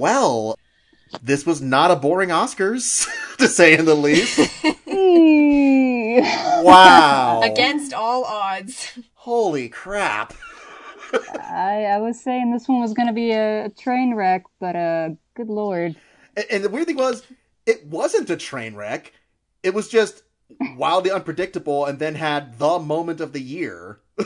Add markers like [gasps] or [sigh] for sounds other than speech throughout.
Well, this was not a boring Oscars, [laughs] to say in the least. [laughs] wow. Against all odds. Holy crap. I, I was saying this one was going to be a train wreck, but uh, good lord. And, and the weird thing was, it wasn't a train wreck. It was just wildly unpredictable and then had the moment of the year [laughs]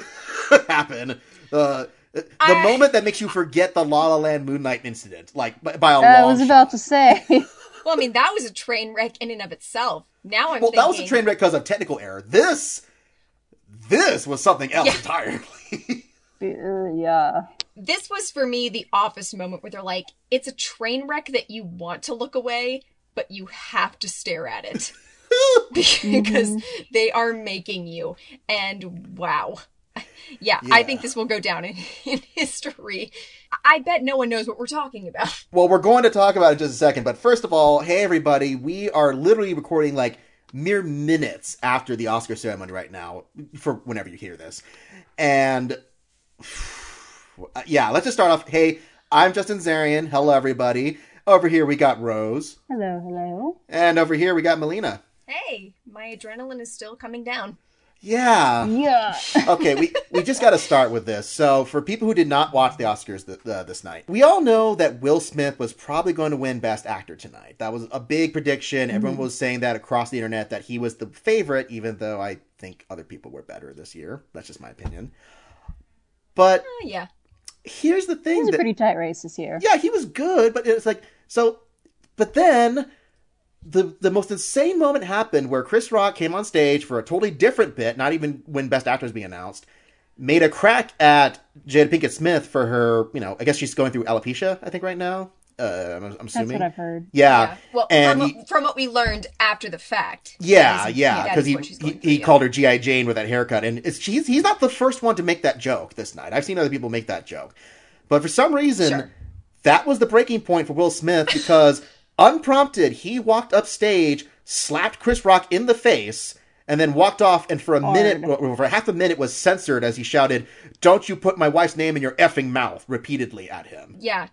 happen. Uh, the I- moment that makes you forget the La La Land Moonlight incident, like by, by a I long I was shot. about to say. Well, I mean, that was a train wreck in and of itself. Now I'm Well, thinking. that was a train wreck because of technical error. This, this was something else Yeah. entirely. [laughs] Uh, yeah. This was for me the office moment where they're like, it's a train wreck that you want to look away, but you have to stare at it. [laughs] [laughs] because they are making you. And wow. Yeah, I think this will go down in, [laughs] in history. I bet no one knows what we're talking about. well, we're going to talk about it in just a second, but first of all, hey everybody, we are literally recording like mere minutes after the Oscar ceremony right now, for whenever you hear this, and [sighs] yeah, let's just start off. Hey, I'm Justin Zarian. Hello, everybody. Over here we got Rose, Hello, hello. and over here we got Melina. Hey, my adrenaline is still coming down. Yeah. Yeah. okay, we, we just got to start with this. So, for people who did not watch the Oscars th- uh, this night, we all know that Will Smith was probably going to win Best Actor tonight. That was a big prediction. Everyone was saying that across the internet that he was the favorite, even though I think other people were better this year. That's just my opinion. But Oh, yeah. here's the It thing was a pretty tight race this year. yeah, he was good, but it's like so. But then the the most insane moment happened where Chris Rock came on stage for a totally different bit, not even when Best Actor was being announced, made a crack at Jada Pinkett Smith for her. You know, I guess she's going through alopecia. I think right now. Uh, I'm, I'm That's assuming. what I've heard. Yeah. Well, and from, he- what, from what we learned after the fact. Yeah, that is- yeah, because he he, through, he yeah. called her GI Jane with that haircut, and it's he's he's not the first one to make that joke this night. I've seen other people make that joke, but for some reason, Sure. that was the breaking point for Will Smith because unprompted he walked up stage, slapped Chris Rock in the face, and then walked off, and for a Hard. minute, or for half a minute, was censored as he shouted, "Don't you put my wife's name in your effing mouth!" repeatedly at him. Yeah.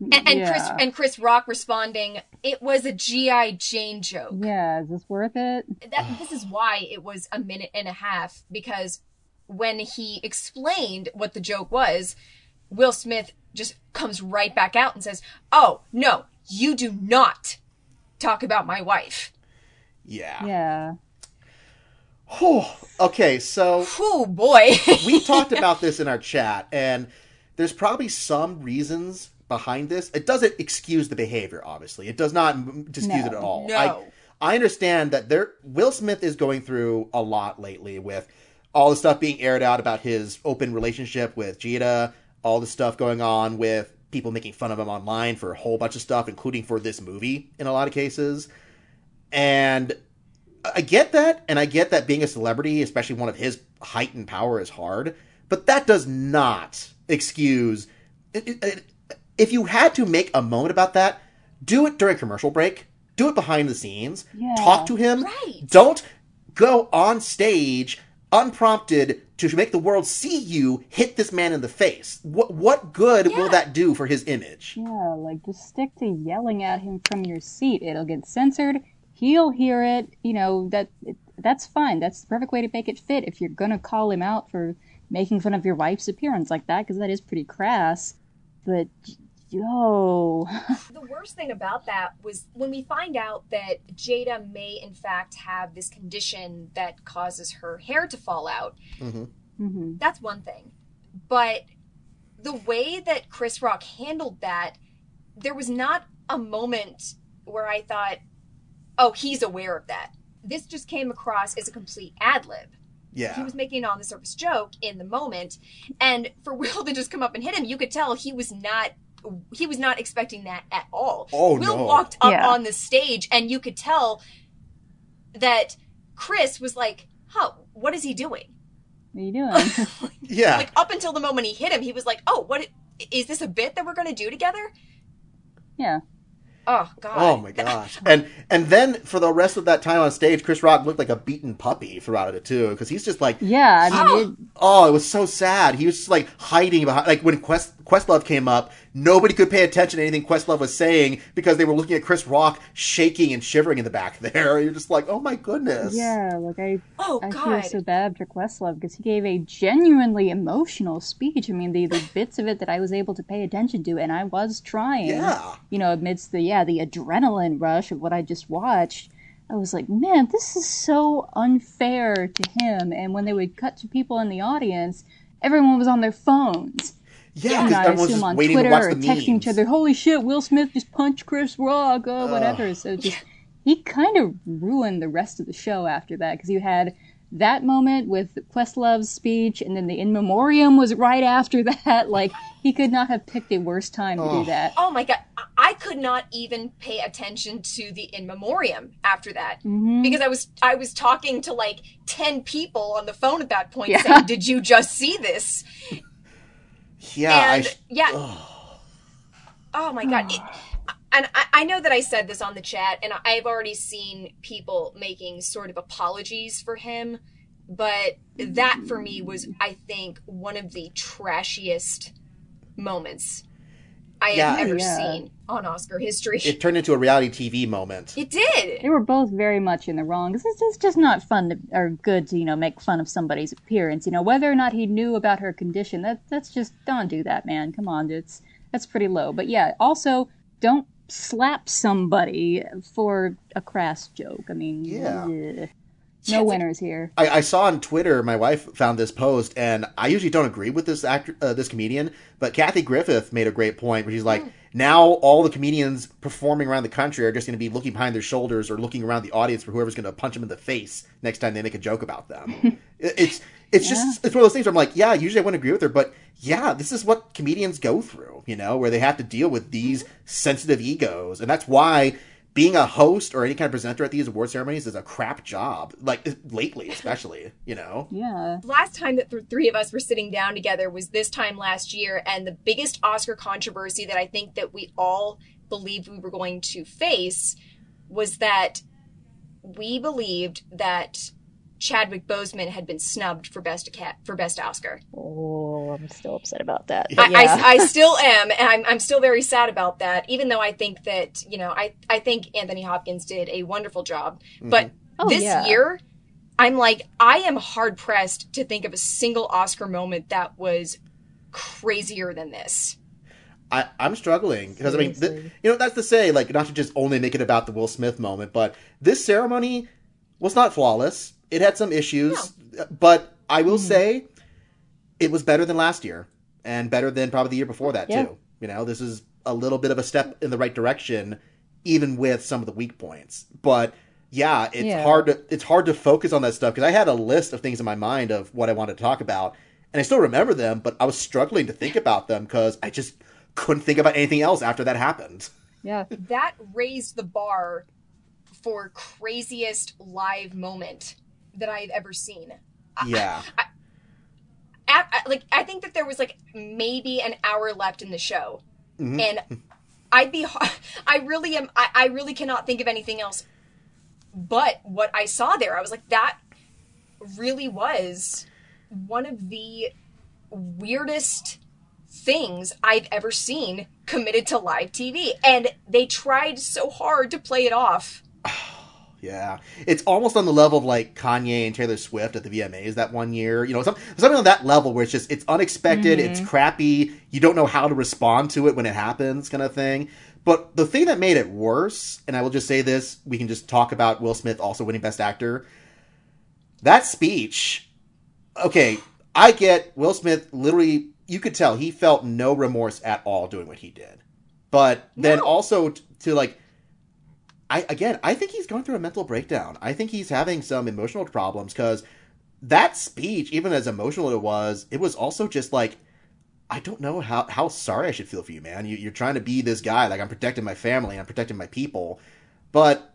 And, and Chris Yeah. and Chris Rock responding, "It was a GI Jane joke." Yeah, is this worth it? That this is why it was a minute and a half because when he explained what the joke was, Will Smith just comes right back out and says, "Oh no, you do not talk about my wife." Yeah. Yeah. Oh, okay, so Oh boy. [laughs] we talked [laughs] about this in our chat, and there's probably some reasons behind this. It doesn't excuse the behavior, obviously. It does not m- excuse it at all. No. I, I understand that there Will Smith is going through a lot lately with all the stuff being aired out about his open relationship with Jada, all the stuff going on with people making fun of him online for a whole bunch of stuff, including for this movie in a lot of cases. And I get that, and I get that being a celebrity, especially one of his height and power, is hard. But that does not excuse. it- it- it- If you had to make a moment about that, do it during commercial break. Do it behind the scenes. Yeah. Talk to him. Right. Don't go on stage unprompted to make the world see you hit this man in the face. What what good will that do for his image? Yeah, like just stick to yelling at him from your seat. It'll get censored. He'll hear it. You know that it, that's fine. That's the perfect way to make it fit. If you're gonna call him out for making fun of your wife's appearance like that, because that is pretty crass. But yo, [laughs] the worst thing about that was when we find out that Jada may in fact have this condition that causes her hair to fall out. Mhm. hmm That's one thing. But the way that Chris Rock handled that, there was not a moment where I thought, oh, he's aware of that. This just came across as a complete ad lib. Yeah. He was making an on the surface joke in the moment. And for [laughs] Will to just come up and hit him, you could tell he was not he was not expecting that at all. Oh, Will no. walked up Yeah. on the stage and you could tell that Chris was like, huh, what is he doing? What are you doing? [laughs] yeah. Like up until the moment he hit him, he was like, "Oh, what is this a bit that we're going to do together?" yeah. Oh God. Oh my gosh! And and then for the rest of that time on stage, Chris Rock looked like a beaten puppy throughout it too, because he's just like, Yeah, I mean, [gasps] it, oh, it was so sad. He was just like hiding behind, like when Quest Questlove came up, nobody could pay attention to anything Questlove was saying because they were looking at Chris Rock shaking and shivering in the back [laughs] there. You're just like, oh my goodness. yeah, like I, Oh I feel so bad for Questlove because he gave a genuinely emotional speech. I mean, the, the bits of it that I was able to pay attention to, and I was trying. Yeah. You know, amidst the yeah the adrenaline rush of what I just watched, I was like, man, this is so unfair to him. And when they would cut to people in the audience, everyone was on their phones. Yeah, because I everyone's assume just on waiting Twitter to watch or the texting each other, "Holy shit, Will Smith just punched Chris Rock," oh, whatever. So just he kind of ruined the rest of the show after that because you had that moment with Questlove's speech, and then the in memoriam was right after [laughs] that. Like he could not have picked a worse time to do that. Oh my God. I- I could not even pay attention to the in memoriam after that Mm-hmm. because I was I was talking to like ten people on the phone at that point, Yeah. saying, "Did you just see this?" [laughs] Yeah, I and sh- yeah. Oh my god. Hmm. It, and I, I know that I said this on the chat, and I've already seen people making sort of apologies for him, but that for me was, I think, one of the trashiest moments I Yeah. have ever Yeah. seen on Oscar history. it turned into a reality TV moment. it did. They were both very much in the wrong. It's, it's just not fun to, or good to you know make fun of somebody's appearance. You know whether or not he knew about her condition. That that's just don't do that, man. Come on, it's that's pretty low. But yeah, also don't slap somebody for a crass joke. I mean, Yeah. ugh. No winners here. I, I saw on Twitter. My wife found this post, and I usually don't agree with this actor, uh, this comedian, but Kathy Griffith made a great point where she's like, now all the comedians performing around the country are just going to be looking behind their shoulders or looking around the audience for whoever's going to punch them in the face next time they make a joke about them. [laughs] It- it's it's just it's one of those things where I'm like, yeah, usually I wouldn't agree with her, but yeah, this is what comedians go through, you know, where they have to deal with these sensitive egos, and that's why being a host or any kind of presenter at these award ceremonies is a crap job. Like lately, especially, you know. [laughs] Yeah, last time that the three of us were sitting down together was this time last year and the biggest oscar controversy that i think that we all believed we were going to face was that we believed that chadwick boseman had been snubbed for best Aca- for best oscar Oh, I'm still upset about that. I, yeah. I, I [laughs] still am and I'm, I'm still very sad about that even though i think that you know i, I think anthony hopkins did a wonderful job mm-hmm. but Oh, this yeah. year i'm like i am hard pressed to think of a single oscar moment that was crazier than this I, I'm struggling because I mean, th- you know, that's to say, like, not to just only make it about the Will Smith moment, but this ceremony was not flawless. It had some issues, but I will hmm. say it was better than last year and better than probably the year before that Yeah. too. You know, this is a little bit of a step in the right direction, even with some of the weak points. But yeah, it's Yeah. hard to it's hard to focus on that stuff because I had a list of things in my mind of what I wanted to talk about, and I still remember them, but I was struggling to think about them because I just couldn't think about anything else after that happened. yeah. that raised the bar for craziest live moment that i've ever seen Yeah, at, at- like I think that there was like maybe an hour left in the show, Mhm. and I'd be [laughs] I really am I, I really cannot think of anything else but what I saw there. I was like that really was one of the weirdest things I've ever seen committed to live TV, and they tried so hard to play it off. [sighs] [sighs] yeah. It's almost on the level of like Kanye and Taylor Swift at the VMAs that one year. You know, some, something on that level where it's just it's unexpected, it's mm-hmm. crappy, you don't know how to respond to it when it happens, kind of thing. But the thing that made it worse, and I will just say this, we can just talk about Will Smith also winning Best Actor. That speech, okay, I get Will Smith literally, you could tell he felt no remorse at all doing what he did. But then No. also t- to like, I again, I think he's going through a mental breakdown. I think he's having some emotional problems because that speech, even as emotional as it was, it was also just like, I don't know how how sorry I should feel for you, man. You, you're trying to be this guy, like I'm protecting my family, I'm protecting my people, but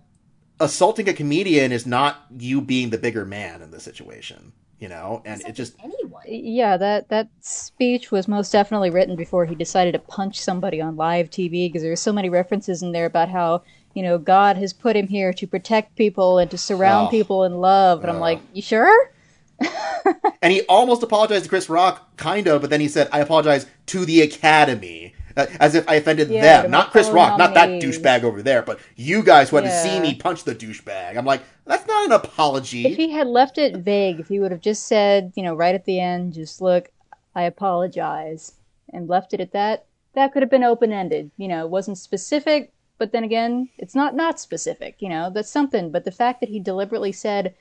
assaulting a comedian is not you being the bigger man in this situation, you know. And it just anyone. Yeah, that that speech was most definitely written before he decided to punch somebody on live TV because there's so many references in there about how you know God has put him here to protect people and to surround Oh. people in love, and I'm Uh. like, you sure? [laughs] and he almost apologized to Chris Rock, kind of, but then he said, "I apologize to the Academy." Uh, As if I offended Yeah, them, not Chris Rock, not that douchebag over there, but you guys who had to see me punch the douchebag. I'm like, that's not an apology. If he had left it vague, if he would have just said, you know, right at the end, just look, I apologize, and left it at that, that could have been open ended. You know, it wasn't specific, but then again, it's not not specific. You know, that's something. But the fact that he deliberately said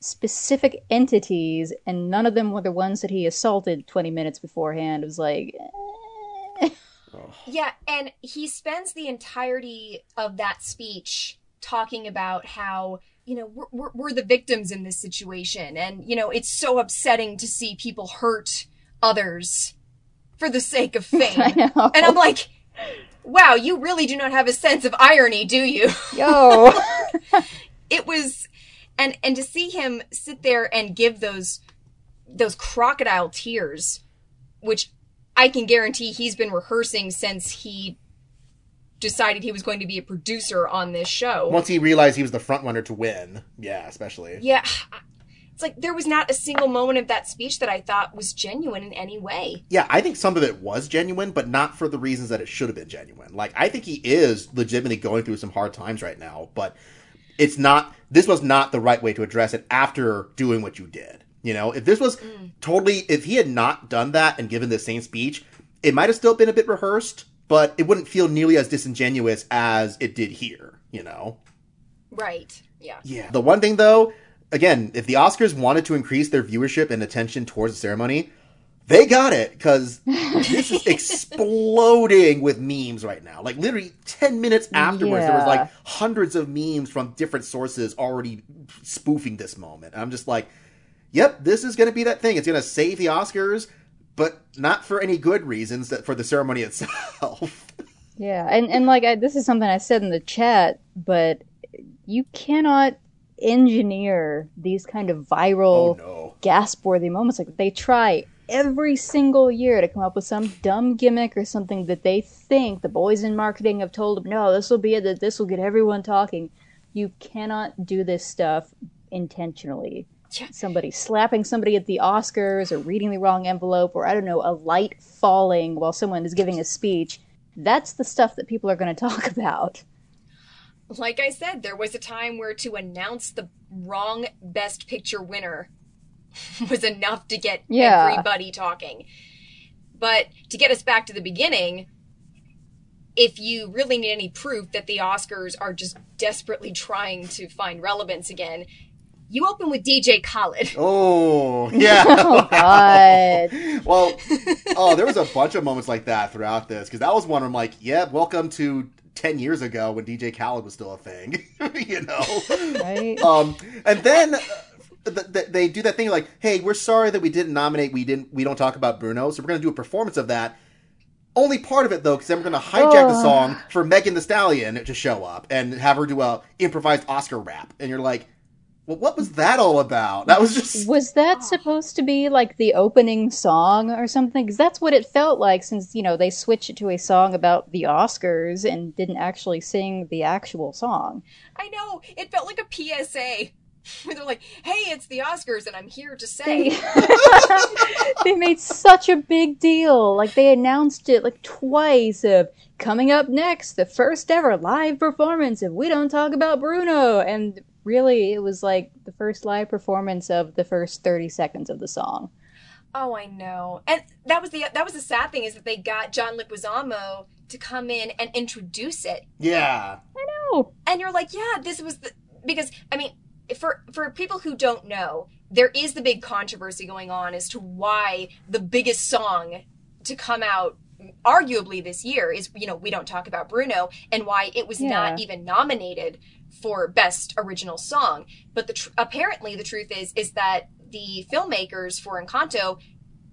specific entities and none of them were the ones that he assaulted 20 minutes beforehand was like, eh. Yeah, and he spends the entirety of that speech talking about how, you know, we're, we're, we're the victims in this situation. And, you know, it's so upsetting to see people hurt others for the sake of [laughs] fame. I know. And I'm like, wow, you really do not have a sense of irony, do you? yo. [laughs] it was and and to see him sit there and give those those crocodile tears which i can guarantee he's been rehearsing since he decided he was going to be a producer on this show Once he realized he was the front runner to win, yeah, especially. yeah it's like there was not a single moment of that speech that i thought was genuine in any way Yeah, I think some of it was genuine, but not for the reasons that it should have been genuine. Like, I think he is legitimately going through some hard times right now, but it's not, this was not the right way to address it after doing what you did. You know, if this was mm. totally, if he had not done that and given the same speech, it might have still been a bit rehearsed, but it wouldn't feel nearly as disingenuous as it did here, you know? right yeah Yeah. The one thing though, again, if the Oscars wanted to increase their viewership and attention towards the ceremony, they got it because this is [laughs] exploding with memes right now. Like literally 10 minutes afterwards, there was like hundreds of memes from different sources already spoofing this moment. And I'm just like, yep, this is going to be that thing. It's going to save the Oscars, but not for any good reasons, that for the ceremony itself. [laughs] Yeah, and and like I, this is something I said in the chat, but you cannot engineer these kind of viral, oh no. gasp-worthy moments. Like they try every single year to come up with some dumb gimmick or something that they think the boys in marketing have told them, no, this will be it. That this will get everyone talking. You cannot do this stuff intentionally. Somebody slapping somebody at the Oscars or reading the wrong envelope or I don't know, a light falling while someone is giving a speech. That's the stuff that people are going to talk [laughs] about. Like I said, there was a time where to announce the wrong Best Picture winner [laughs] was enough to get Yeah. everybody talking. But to get us back to the beginning, if you really need any proof that the Oscars are just desperately trying to find relevance again, you open with DJ Khaled. Oh, [laughs] yeah. Oh God. [laughs] well, oh, there was a bunch of moments like that throughout this because that was one where I'm like, yeah, welcome to 10 years ago when DJ Khaled was still a thing, [laughs] you know? Right? Um, and then uh, th- th- they do that thing like, hey, we're sorry that we didn't nominate, we didn't, we don't talk about Bruno, so we're going to do a performance of that. Only part of it though, because then we're going to hijack the song for Megan Thee Stallion to show up and have her do a improvised Oscar rap, and you're like, well, what was that all about? That was just Was that oh. supposed to be like the opening song or something? Because that's what it felt like since, you know, they switched it to a song about the Oscars and didn't actually sing the actual song. I know, it felt like a PSA. [laughs] They're like, hey, it's the Oscars, and I'm here to say. They, [laughs] they made such a big deal. Like they announced it like twice of coming up next, the first ever live performance of We Don't Talk About Bruno. And really, it was like the first live performance of the first 30 seconds of the song. Oh, I know. And that was the that was the sad thing is that they got John Leguizamo to come in and introduce it. yeah. I know. And you're like, yeah, this was the because I mean, for for people who don't know, there is the big controversy going on as to why the biggest song to come out arguably this year is you know we don't talk about bruno and why it was not even nominated for best original song but the tr- apparently the truth is is that the filmmakers for encanto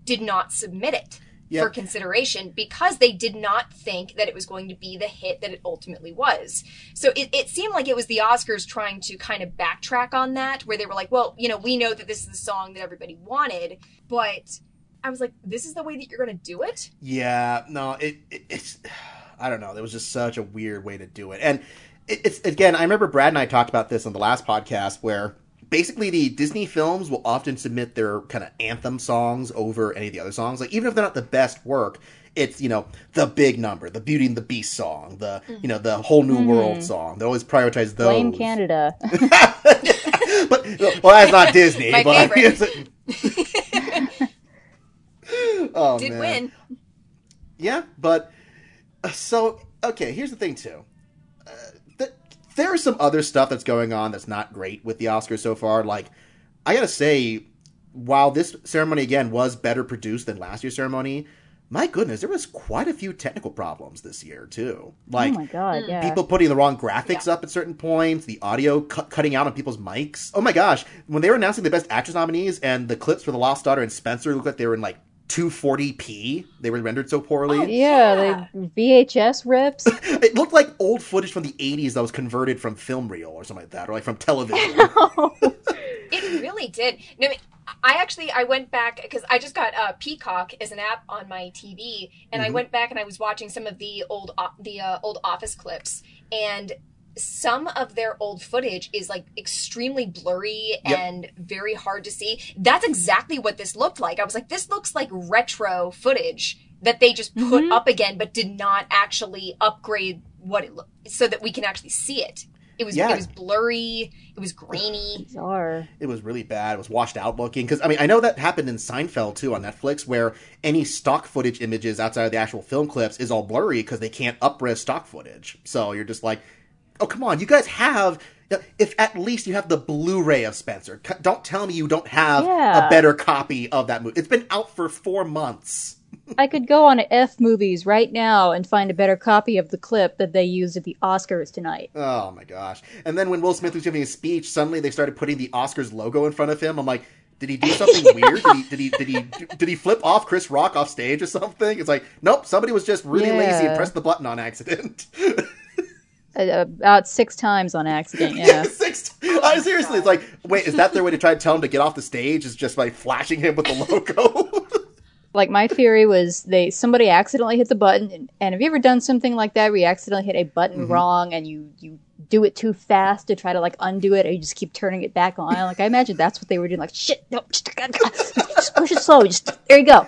did not submit it Yeah. for consideration because they did not think that it was going to be the hit that it ultimately was. So it, it seemed like it was the Oscars trying to kind of backtrack on that, where they were like, well, you know, we know that this is the song that everybody wanted, but I was like, this is the way that you're going to do it? Yeah, no, it, it it's [sighs] I don't know. It was just such a weird way to do it, and it's again. I remember Brad and I talked about this on the last podcast where basically the Disney films will often submit their kind of anthem songs over any of the other songs. Like even if they're not the best work, it's you know the big number, the Beauty and the Beast song, the you know the whole New World song. They always prioritize those. Blame Canada. [laughs] but well, that's not Disney. My but favorite. [laughs] oh, Did man. win. Yeah, but uh, so okay. Here's the thing too. Th- there is some other stuff that's going on that's not great with the Oscars so far. Like I gotta say, while this ceremony again was better produced than last year's ceremony, my goodness, there was quite a few technical problems this year too. Like oh my god, mm. yeah. people putting the wrong graphics up at certain points, the audio cu- cutting out on people's mics. Oh my gosh, when they were announcing the best actress nominees and the clips for The Lost Daughter and Spencer looked like they were in like 240p. They were rendered so poorly. yeah, they VHS rips. [laughs] It looked like old footage from the 80s that was converted from film reel or something like that, or like from television. [laughs] It really did. No, I actually I went back because I just got uh, Peacock as an app on my TV, and I went back and I was watching some of the old the uh, old Office clips, and some of their old footage is like extremely blurry Yep. and very hard to see. That's exactly what this looked like. I was like, this looks like retro footage that they just put mm-hmm. up again, but did not actually upgrade what it looked so that we can actually see it. It was Yeah. it was blurry. It was grainy. Bizarre. it was really bad. It was washed out looking. Because I mean, I know that happened in Seinfeld too on Netflix, where any stock footage images outside of the actual film clips is all blurry because they can't upres stock footage. So you're just like, oh come on, you guys have. If at least you have the Blu-ray of Spencer, don't tell me you don't have Yeah. a better copy of that movie. It's been out for four months. [laughs] I could go on F movies right now and find a better copy of the clip that they used at the Oscars tonight. Oh my gosh! And then when Will Smith was giving his speech, suddenly they started putting the Oscars logo in front of him. I'm like, did he do something [laughs] weird? Did he did he did he did he flip off Chris Rock off stage or something? It's like, nope, somebody was just really lazy and pressed the button on accident. [laughs] Uh, about six times on accident, yeah. [laughs] Six. I seriously, it's like, wait, is that their way to try to tell him to get off the stage? Is just by flashing him with the logo? [laughs] like my theory was they somebody accidentally hit the button and, and have you ever done something like that where you accidentally hit a button wrong and you you do it too fast to try to like undo it or you just keep turning it back on like i imagine that's what they were doing like shit no just, [laughs] just push it slow just there you go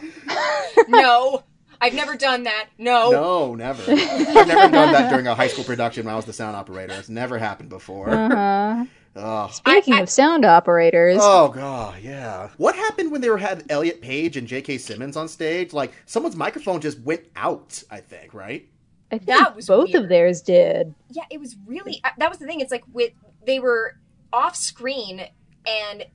no, I've never done that. No. no, never. [laughs] I've never done that during a high school production when I was the sound operator. It's never happened before. uh-huh. Oh. speaking I- of sound operators Oh god, yeah. What happened when they were had Elliot Page and J.K. Simmons on stage? Like someone's microphone just went out. I think, right? i think That was both weird. of theirs did Yeah, it was really. uh, That was the thing. It's like with they were off screen, and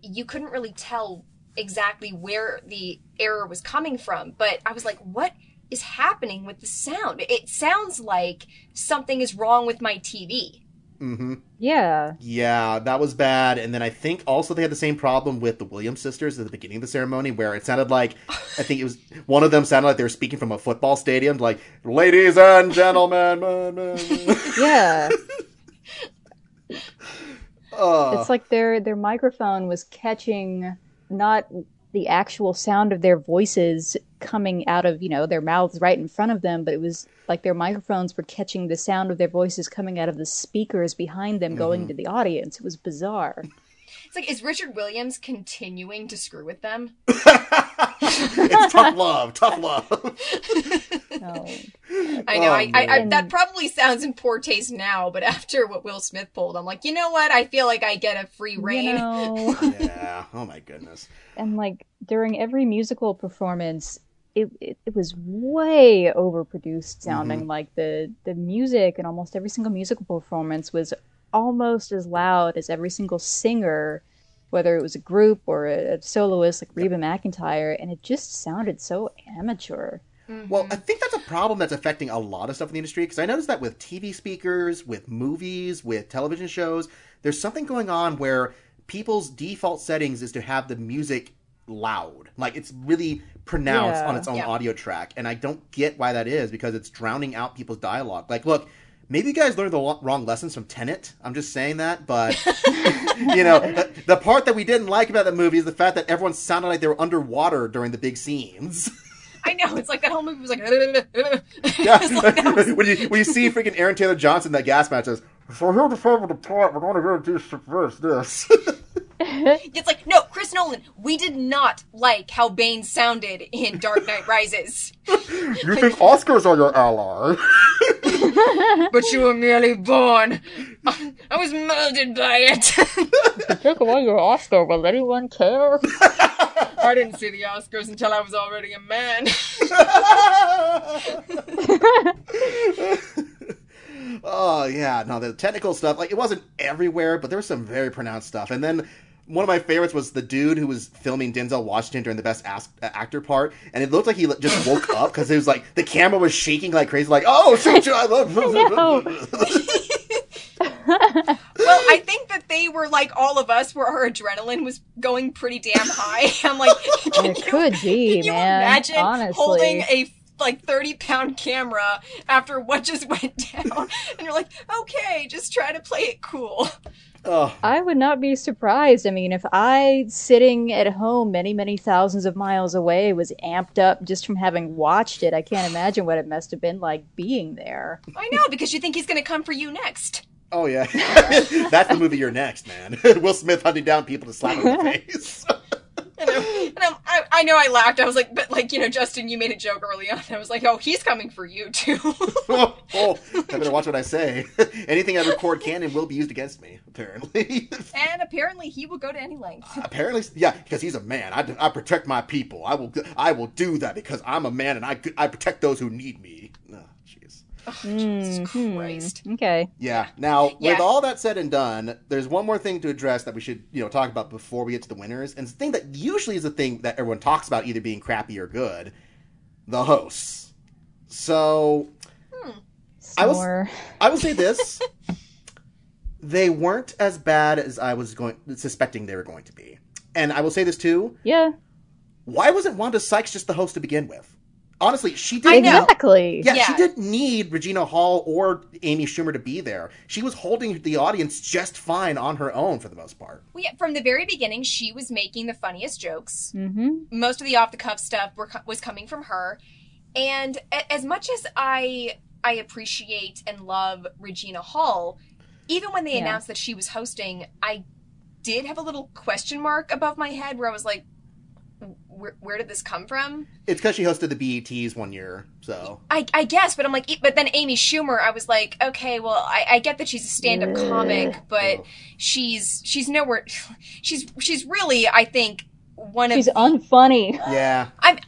you couldn't really tell exactly where the error was coming from. But I was like, what is happening with the sound? It sounds like something is wrong with my TV. Mm-hmm. yeah Yeah, that was bad. And then I think also they had the same problem with the Williams sisters at the beginning of the ceremony, where it sounded like I think it was one of them sounded like they were speaking from a football stadium, like "Ladies and gentlemen." man, man, man." yeah [laughs] Oh. it's like their their microphone was catching not the actual sound of their voices coming out of you know their mouths right in front of them but it was like their microphones were catching the sound of their voices coming out of the speakers behind them going mm-hmm. to the audience. It was bizarre It's like, is Richard Williams continuing to screw with them? [laughs] it's tough love, tough love. [laughs] no. I know. Oh, I, I, I that um, probably sounds in poor taste now, but [laughs] after what Will Smith pulled, I'm like, you know what? I feel like I get a free reign. you know yeah. Oh my goodness. and like during every musical performance it, it, it was way overproduced sounding mm-hmm. like the the music in almost every single musical performance was almost as loud as every single singer whether it was a group or a, a soloist like Reba McEntire, and it just sounded so amateur. Mm-hmm. Well, I think that's a problem that's affecting a lot of stuff in the industry because I noticed that with TV speakers, with movies, with television shows, there's something going on where people's default settings is to have the music loud. Like it's really pronounced Yeah. on its own Yeah. audio track. And I don't get why that is because it's drowning out people's dialogue. Like, look, maybe you guys learned the wrong lessons from Tenet. I'm just saying that. But, [laughs] you know, the, the part that we didn't like about the movie is the fact that everyone sounded like they were underwater during the big scenes. I know it's like that whole movie was like. [laughs] Yeah, like [laughs] was- when you when you see freaking Aaron Taylor Johnson that gas match says, "So here to follow the plot, we're going to go do first this." [laughs] It's like, no, Chris Nolan, we did not like how Bane sounded in Dark Knight Rises. you think Oscars are your ally? [laughs] But you were merely born. I was molded by it. Took away your Oscar. Will anyone care? I didn't see the Oscars until I was already a man. [laughs] oh yeah, no, the technical stuff like it wasn't everywhere, but there was some very pronounced stuff. And then one of my favorites was the dude who was filming Denzel Washington during the best as- uh, actor part, and it looked like he just woke [laughs] up because it was like the camera was shaking like crazy, like oh shoot, I love. [laughs] Well, I think that they were like all of us, where our adrenaline was going pretty damn high. [laughs] I'm like, can It you, could be, can you man. imagine honestly. holding a like 30 pound camera after what just [laughs] went down? And you're like, okay, just try to play it cool. oh, I would not be surprised. I mean, if I, sitting at home many, many thousands of miles away, was amped up just from having watched it, I can't imagine what it must have been like being there. I know, because you think he's going to come for you next. oh yeah, [laughs] that's the movie you're next, man. [laughs] Will Smith hunting down people to slap in the face. And, I'm, and I'm, I, I know I laughed. I was like, but like, you know, Justin, you made a joke early on. I was like, oh, he's coming for you too. [laughs] oh, oh, I better watch what I say. [laughs] Anything I record can and will be used against me, apparently. [laughs] and apparently he will go to any length. Uh, apparently, yeah, because he's a man. I, I protect my people. I will I will do that because I'm a man and I, I protect those who need me. Oh, jeez. Jesus mm-hmm. Christ. Okay. Yeah. Now, with all that said and done, there's one more thing to address that we should, you know, talk about before we get to the winners. And it's the thing that usually is the thing that everyone talks about either being crappy or good. The hosts. So, hmm. I was- Snore. I will say this. [laughs] they weren't as bad as I was going suspecting they were going to be. And I will say this too. Yeah. Why wasn't Wanda Sykes just the host to begin with? Honestly, she didn't know. Exactly. Yeah, she didn't need Regina Hall or Amy Schumer to be there. She was holding the audience just fine on her own for the most part. Well, yeah, from the very beginning, she was making the funniest jokes. Mm-hmm. Most of the off the cuff stuff were, was coming from her. And a- as much as I I appreciate and love Regina Hall, even when they Yeah. announced that she was hosting, I did have a little question mark above my head where I was like, where, where did this come from? It's because she hosted the BETs one year, so I, I guess, but I'm like, e- but then Amy Schumer, I was like, okay, well, I, I get that she's a stand-up comic, but Ugh. she's she's nowhere. [sighs] She's she's really, I think, one of She's unfunny. yeah, [laughs] I'm,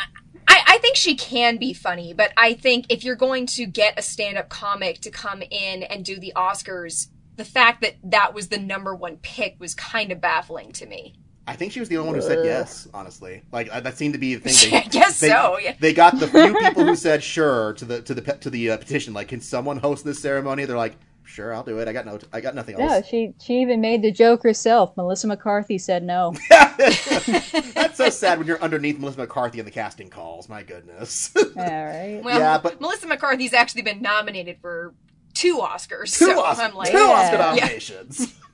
I, I think she can be funny, but I think if you're going to get a stand-up comic to come in and do the Oscars, the fact that that was the number one pick was kind of baffling to me. I think she was the only one who said yes. Honestly, like uh, that seemed to be the thing. [laughs] They, I guess they, so. Yeah. They got the few [laughs] people who said sure to the to the to the uh, petition. Like, can someone host this ceremony? They're like, sure, I'll do it. I got no, I got nothing No, else. she she even made the joke herself. Melissa McCarthy said no. [laughs] That's so sad when you're underneath Melissa McCarthy in the casting calls. My goodness. All right. Well, Yeah, but- Melissa McCarthy's actually been nominated for two Oscars, two so Oscar, I'm like, two Oscar Yeah.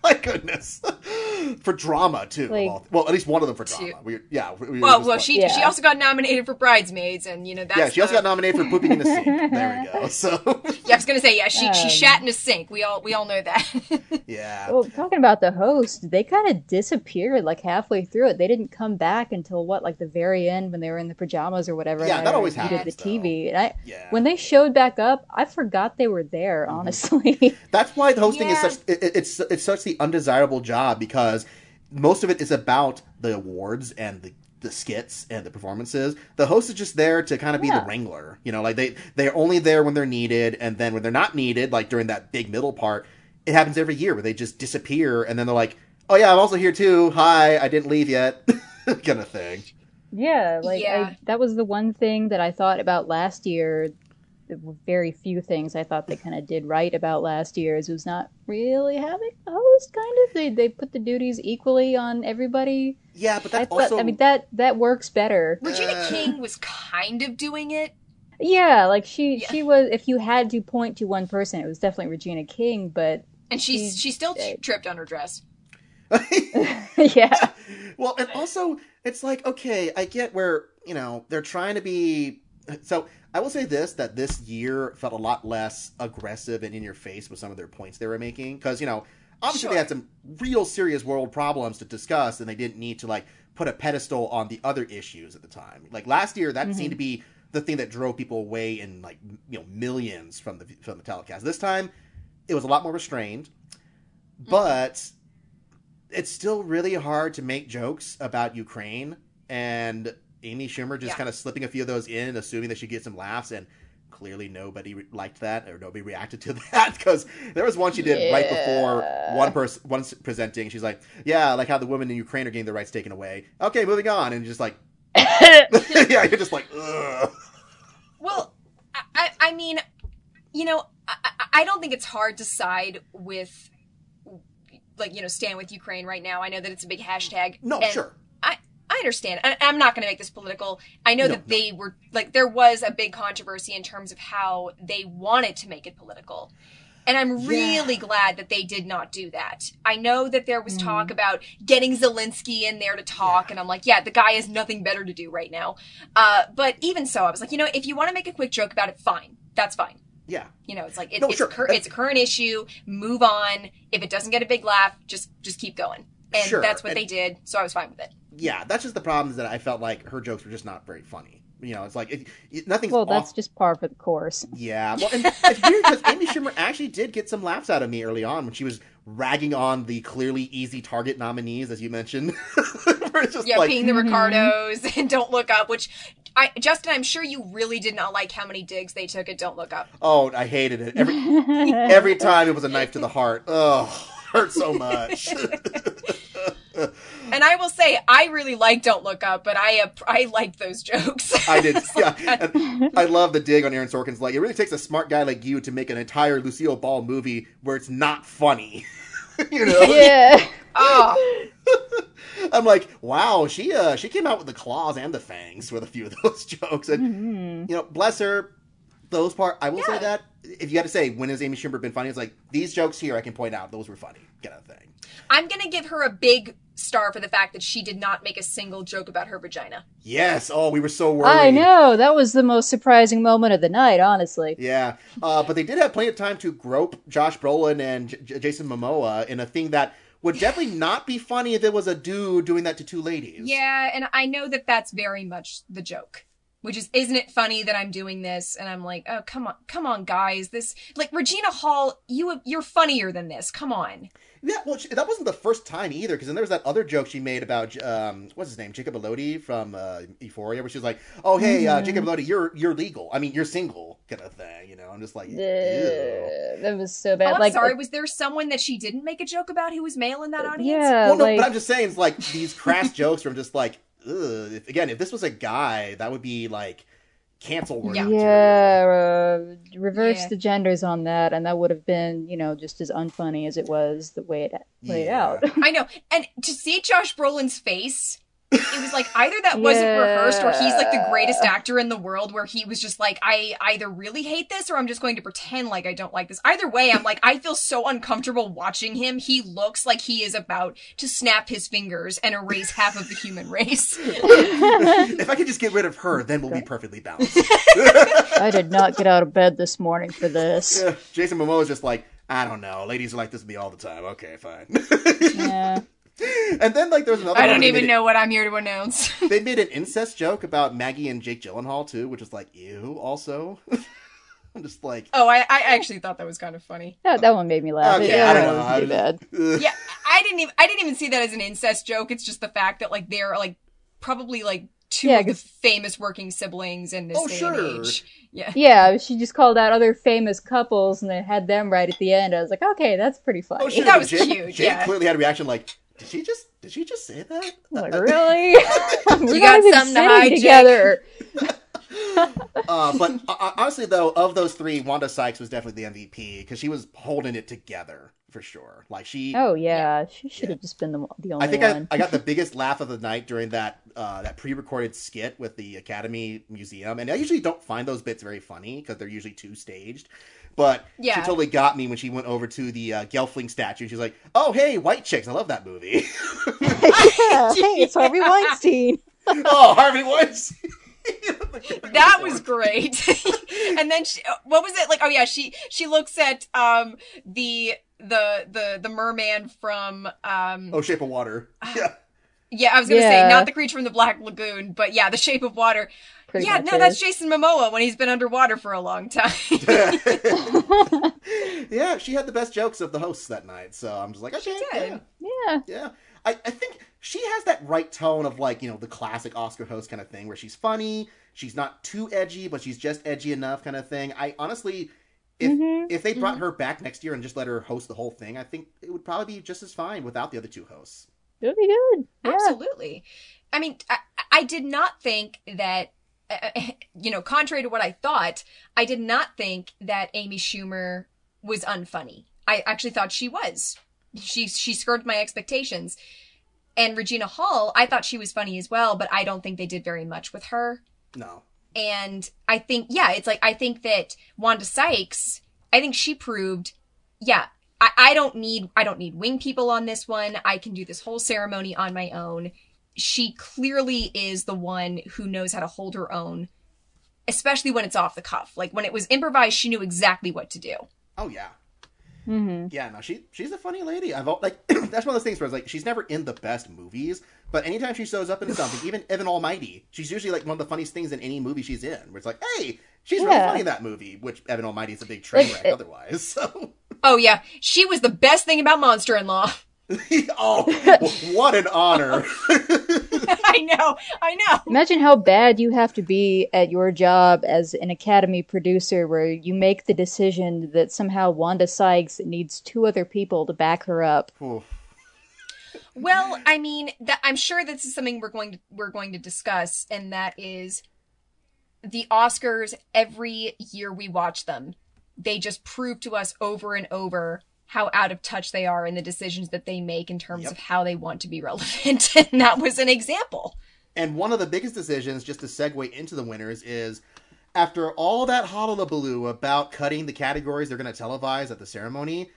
Nominations. [laughs] My goodness, for drama too. Like- well, well, at least one of them for Two. drama. We, yeah, we, we well, well, like- she Yeah. she also got nominated for Bridesmaids, and you know that's yeah, she also got nominated for pooping in the sink. [laughs] There we go. So Yeah, I was gonna say yeah, she she Um, shat in a sink. We all we all know that. [laughs] yeah, Well, talking about the host, they kind of disappeared like halfway through it. They didn't come back until what, like the very end when they were in the pajamas or whatever. Yeah, and that always reviewed happens, the TV. And I, yeah. when they showed back up, I forgot they were there. Mm-hmm. Honestly, That's why the hosting is such it, it- it's it's such the undesirable job because most of it is about the awards and the the skits and the performances. The host is just there to kind of be the wrangler. You know, like they they're only there when they're needed, and then when they're not needed, like during that big middle part, it happens every year where they just disappear, and then they're like, oh yeah, I'm also here too. Hi, I didn't leave yet, [laughs] kind of thing. Yeah, like Yeah. I, that was the one thing that I thought about last year. There were very few things I thought they kind of did right about last year year's. was not really having a host. Kind of, they they put the duties equally on everybody. Yeah, but I thought, also I mean that that works better. Regina Uh. King was kind of doing it. Yeah, like she Yeah. she was. If you had to point to one person, it was definitely Regina King. But And she's She's she still dead. tripped on her dress. [laughs] [laughs] yeah, well, and also it's like okay, I get where you know they're trying to be. So I will say this: that this year felt a lot less aggressive and in your face with some of their points they were making because you know obviously they had some real serious world problems to discuss and they didn't need to like put a pedestal on the other issues at the time. Like last year, that seemed mm-hmm. to be the thing that drove people away in like you know millions from the from the telecast. This time, it was a lot more restrained, mm-hmm. but it's still really hard to make jokes about Ukraine and Amy Schumer just Yeah. kind of slipping a few of those in, assuming that she gets some laughs, and clearly nobody re- liked that or nobody reacted to [laughs] that because there was one she did right before one person once presenting. She's like, "Yeah, like how the women in Ukraine are getting their rights taken away." Okay, moving on, and just like, [laughs] [laughs] yeah, you're just like, ugh. Well, I, I, mean, you know, I, I- I don't think it's hard to side with, like, you know, stand with Ukraine right now. I know that it's a big hashtag. No, and sure. Understand. I, I'm not going to make this political. I know No, that they were, like, there was a big controversy in terms of how they wanted to make it political. And I'm really glad that they did not do that. I know that there was talk about getting Zelensky in there to talk, and I'm like, yeah, the guy has nothing better to do right now. Uh, but even so, I was like, you know, if you want to make a quick joke about it, fine. That's fine. Yeah, You know, it's like it, No, it's, sure. a cur- it's a current issue. Move on. If it doesn't get a big laugh, just just keep going. And Sure. that's what And- they did. So I was fine with it. Yeah. That's just the problem is that I felt like her jokes were just not very funny. You know, it's like it, it, nothing's well, off that's just par for the course. Yeah, well, and it's weird because Amy Schumer actually did get some laughs out of me early on when she was ragging on the clearly easy target nominees, as you mentioned. [laughs] Just Yeah, like, being the mm-hmm. Ricardos [laughs] and Don't Look Up, which I Justin, I'm sure you really did not like how many digs they took at Don't Look Up. oh, I hated it every every time. It was a knife to the heart. Oh, [laughs] hurt so much. And I will say, I really like Don't Look Up, but I uh, I liked those jokes. I did. [laughs] Yeah, and I love the dig on Aaron Sorkin's. Like, it really takes a smart guy like you to make an entire Lucille Ball movie where it's not funny. [laughs] you know. yeah. oh, [laughs] I'm like, wow, she uh she came out with the claws and the fangs with a few of those jokes, and you know, bless her. Those part, I will say that if you had to say when has Amy Schumer been funny, it's like these jokes here I can point out those were funny, kind of thing. I'm gonna give her a big star for the fact that she did not make a single joke about her vagina. Yes. Oh, we were so worried. I know that was the most surprising moment of the night, honestly. Yeah, uh, but they did have plenty of time to grope Josh Brolin and J- J- Jason Momoa in a thing that would definitely [sighs] not be funny if it was a dude doing that to two ladies. Yeah, and I know that that's very much the joke. Which is, isn't it funny that I'm doing this? And I'm like, oh, come on, come on, guys. This, like, Regina Hall, you, you're funnier than this. Come on. Yeah, well, she, that wasn't the first time either, because then there was that other joke she made about um, what's his name, Jacob Elordi from uh, Euphoria, where she was like, "Oh, hey, uh, Jacob Elordi, you're you're legal. I mean, you're single, kind of thing." You know, I'm just like, Ew. Uh, that was so bad Oh, bad. I'm like, sorry. Was there someone that she didn't make a joke about who was male in that audience? yeah, Well, no, like but I'm just saying, it's like these crass jokes from just like, ugh. If, again, if this was a guy, that would be like cancel worthy. Yeah. yeah, uh, reverse Yeah. the genders on that, and that would have been, you know, just as unfunny as it was the way it played Yeah. out. [laughs] I know. And to see Josh Brolin's face, it was like either that wasn't Yeah. rehearsed or he's like the greatest actor in the world where he was just like, I either really hate this or I'm just going to pretend like I don't like this. Either way, I'm like, I feel so uncomfortable watching him. He looks like he is about to snap his fingers and erase half of the human race. [laughs] if I could just get rid of her, then we'll be perfectly balanced. [laughs] I did not get out of bed this morning for this. Yeah, Jason Momoa is just like, I don't know, ladies are like this to me all the time. Okay, fine. Yeah. [laughs] and then like there was another. I don't even made know what I'm here to announce. [laughs] They made an [laughs] incest joke about Maggie and Jake Gyllenhaal too, which was like, ew. Also, [laughs] I'm just like, Oh, I, I actually thought that was kind of funny. That, that one made me laugh. Okay, yeah, I don't know. was I pretty bad. Yeah, I didn't even I didn't even see that as an incest joke. It's just the fact that like they're like probably like two Yeah, of the 'cause- famous working siblings in this Oh, day sure. and age. Yeah. Yeah, she just called out other famous couples and then had them right at the end. I was like, okay, that's pretty funny. Oh, sure. That was Jake, cute, Jake yeah. clearly had a reaction like, Did she just did she just say that? Like, [laughs] really? [laughs] We're You got even something to sitting hide, together. [laughs] Uh, but uh, honestly, though, of those three, Wanda Sykes was definitely the MVP because she was holding it together for sure. Like she, Oh yeah, she should have just been the, the only I think I, one. I got the biggest laugh of the night during that uh, that pre-recorded skit with the Academy Museum, and I usually don't find those bits very funny because they're usually too staged. But she totally got me when she went over to the uh, Gelfling statue. She's like, "Oh, hey, white chicks! I love that movie." yeah, [laughs] [laughs] hey, it's Harvey [laughs] Weinstein. oh, Harvey Weinstein. that was great. and then she, what was it like? Oh yeah, she she looks at um the the the the merman from um Oh, Shape of Water. [sighs] Yeah. yeah I was gonna Yeah. say not the creature from the Black Lagoon, but yeah, the Shape of Water. Pretty yeah, much no, that's. Jason Momoa when he's been underwater for a long time. [laughs] [laughs] yeah, she had the best jokes of the hosts that night, so I'm just like, okay, did. yeah, Yeah, yeah. I, I think she has that right tone of like, you know, the classic Oscar host kind of thing where she's funny, she's not too edgy, but she's just edgy enough kind of thing. I honestly if Mhm. if they brought her back next year and just let her host the whole thing, I think it would probably be just as fine without the other two hosts. it would be good. Yeah. Absolutely. I mean, I, I did not think that, [laughs] you know, contrary to what I thought, I did not think that Amy Schumer was unfunny. I actually thought she was. She she skirted my expectations. And Regina Hall, I thought she was funny as well, but I don't think they did very much with her. No. And I think, yeah, it's like, I think that Wanda Sykes, I think she proved, yeah, I, I don't need, I don't need wing people on this one. I can do this whole ceremony on my own. She clearly is the one who knows how to hold her own, especially when it's off the cuff. Like when it was improvised, she knew exactly what to do. Oh yeah. Mm-hmm. Yeah, no, she she's a funny lady. I've al- like [clears throat] that's one of those things where it's like she's never in the best movies, but anytime she shows up in something, even Evan Almighty, she's usually like one of the funniest things in any movie she's in. Where it's like, hey, she's really funny in that movie, which Evan Almighty is a big train wreck [laughs] otherwise. So, Oh yeah, she was the best thing about Monster in Law. [laughs] oh, [laughs] what an honor! [laughs] I know, I know. Imagine how bad you have to be at your job as an Academy producer where you make the decision that somehow Wanda Sykes needs two other people to back her up. Oof. Well, I mean, that I'm sure this is something we're going to we're going to discuss, and that is the Oscars. Every year we watch them, they just prove to us over and over how out of touch they are in the decisions that they make in terms Yep. of how they want to be relevant, [laughs] and that was an example. And one of the biggest decisions, just to segue into the winners, is after all that hullabaloo about cutting the categories they're going to televise at the ceremony,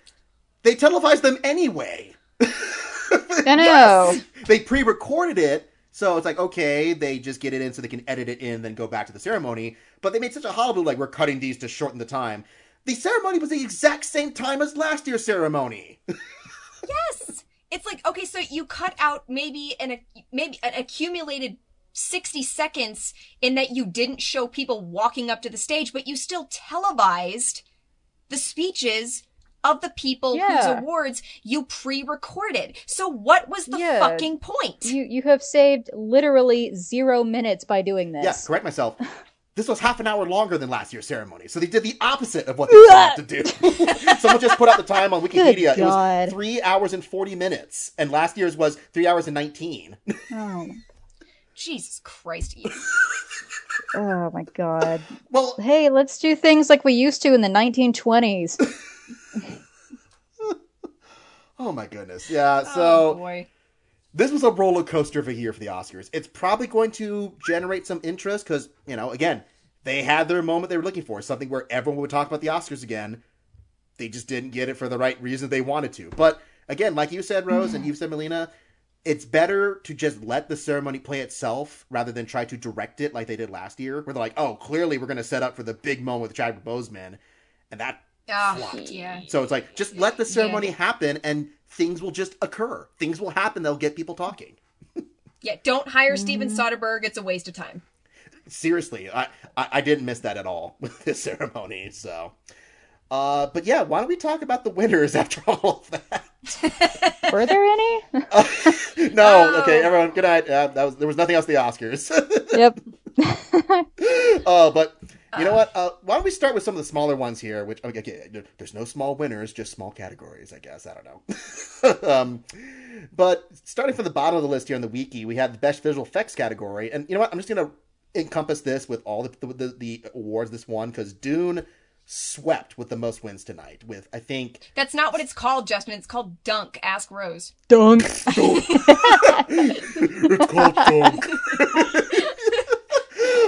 they televised them anyway. I [laughs] know. They pre-recorded it, so it's like okay, they just get it in so they can edit it in, then go back to the ceremony. But they made such a hullabaloo, like we're cutting these to shorten the time. The ceremony was the exact same time as last year's ceremony. [laughs] Yes, it's like okay, so you cut out maybe an maybe an accumulated. 60 seconds in that you didn't show people walking up to the stage, but you still televised the speeches of the people whose awards you pre-recorded. So what was the Yeah. fucking point? You you have saved literally zero minutes by doing this. Yeah, correct myself. [laughs] This was half an hour longer than last year's ceremony, so they did the opposite of what they wanted to do. [laughs] Someone just put out the time on Wikipedia. It was three hours and forty minutes, and last year's was three hours and nineteen. [laughs] Oh, Jesus Christ. [laughs] Oh my god. well, Hey, let's do things like we used to in the 1920s. oh my goodness, yeah. oh So boy. This was a roller coaster of a year for the Oscars. It's probably going to generate some interest because you know, again, they had their moment they were looking for, something where everyone would talk about the Oscars again. They just didn't get it for the right reason they wanted to. But again, like you said, Rose, and you've said, Melina, it's better to just let the ceremony play itself rather than try to direct it like they did last year, where they're like, "Oh, clearly we're going to set up for the big moment with Chadwick Boseman," and that Flopped. yeah. So it's like just let the ceremony happen, and things will just occur. Things will happen. They'll get people talking. Yeah, don't hire Steven Soderbergh. It's a waste of time. Seriously, I, I I didn't miss that at all [laughs] with this ceremony. So, uh, but yeah, why don't we talk about the winners [laughs] after all of that? [laughs] Were there any? no, Oh. okay, everyone, good night. Uh, that was there was nothing else. The Oscars. yep. uh, but You know what? Uh, why don't we start with some of the smaller ones here? Which okay, okay, there's no small winners, just small categories, I guess. I don't know. [laughs] um, but starting from the bottom of the list here on the wiki, we have the best visual effects category, and you know what? I'm just gonna encompass this with all the the, the awards this won because Dune swept with the most wins tonight. With I think That's not what it's called, Justin. It's called Dunk. Ask Rose. Dunk. [laughs] [laughs] it's called Dunk.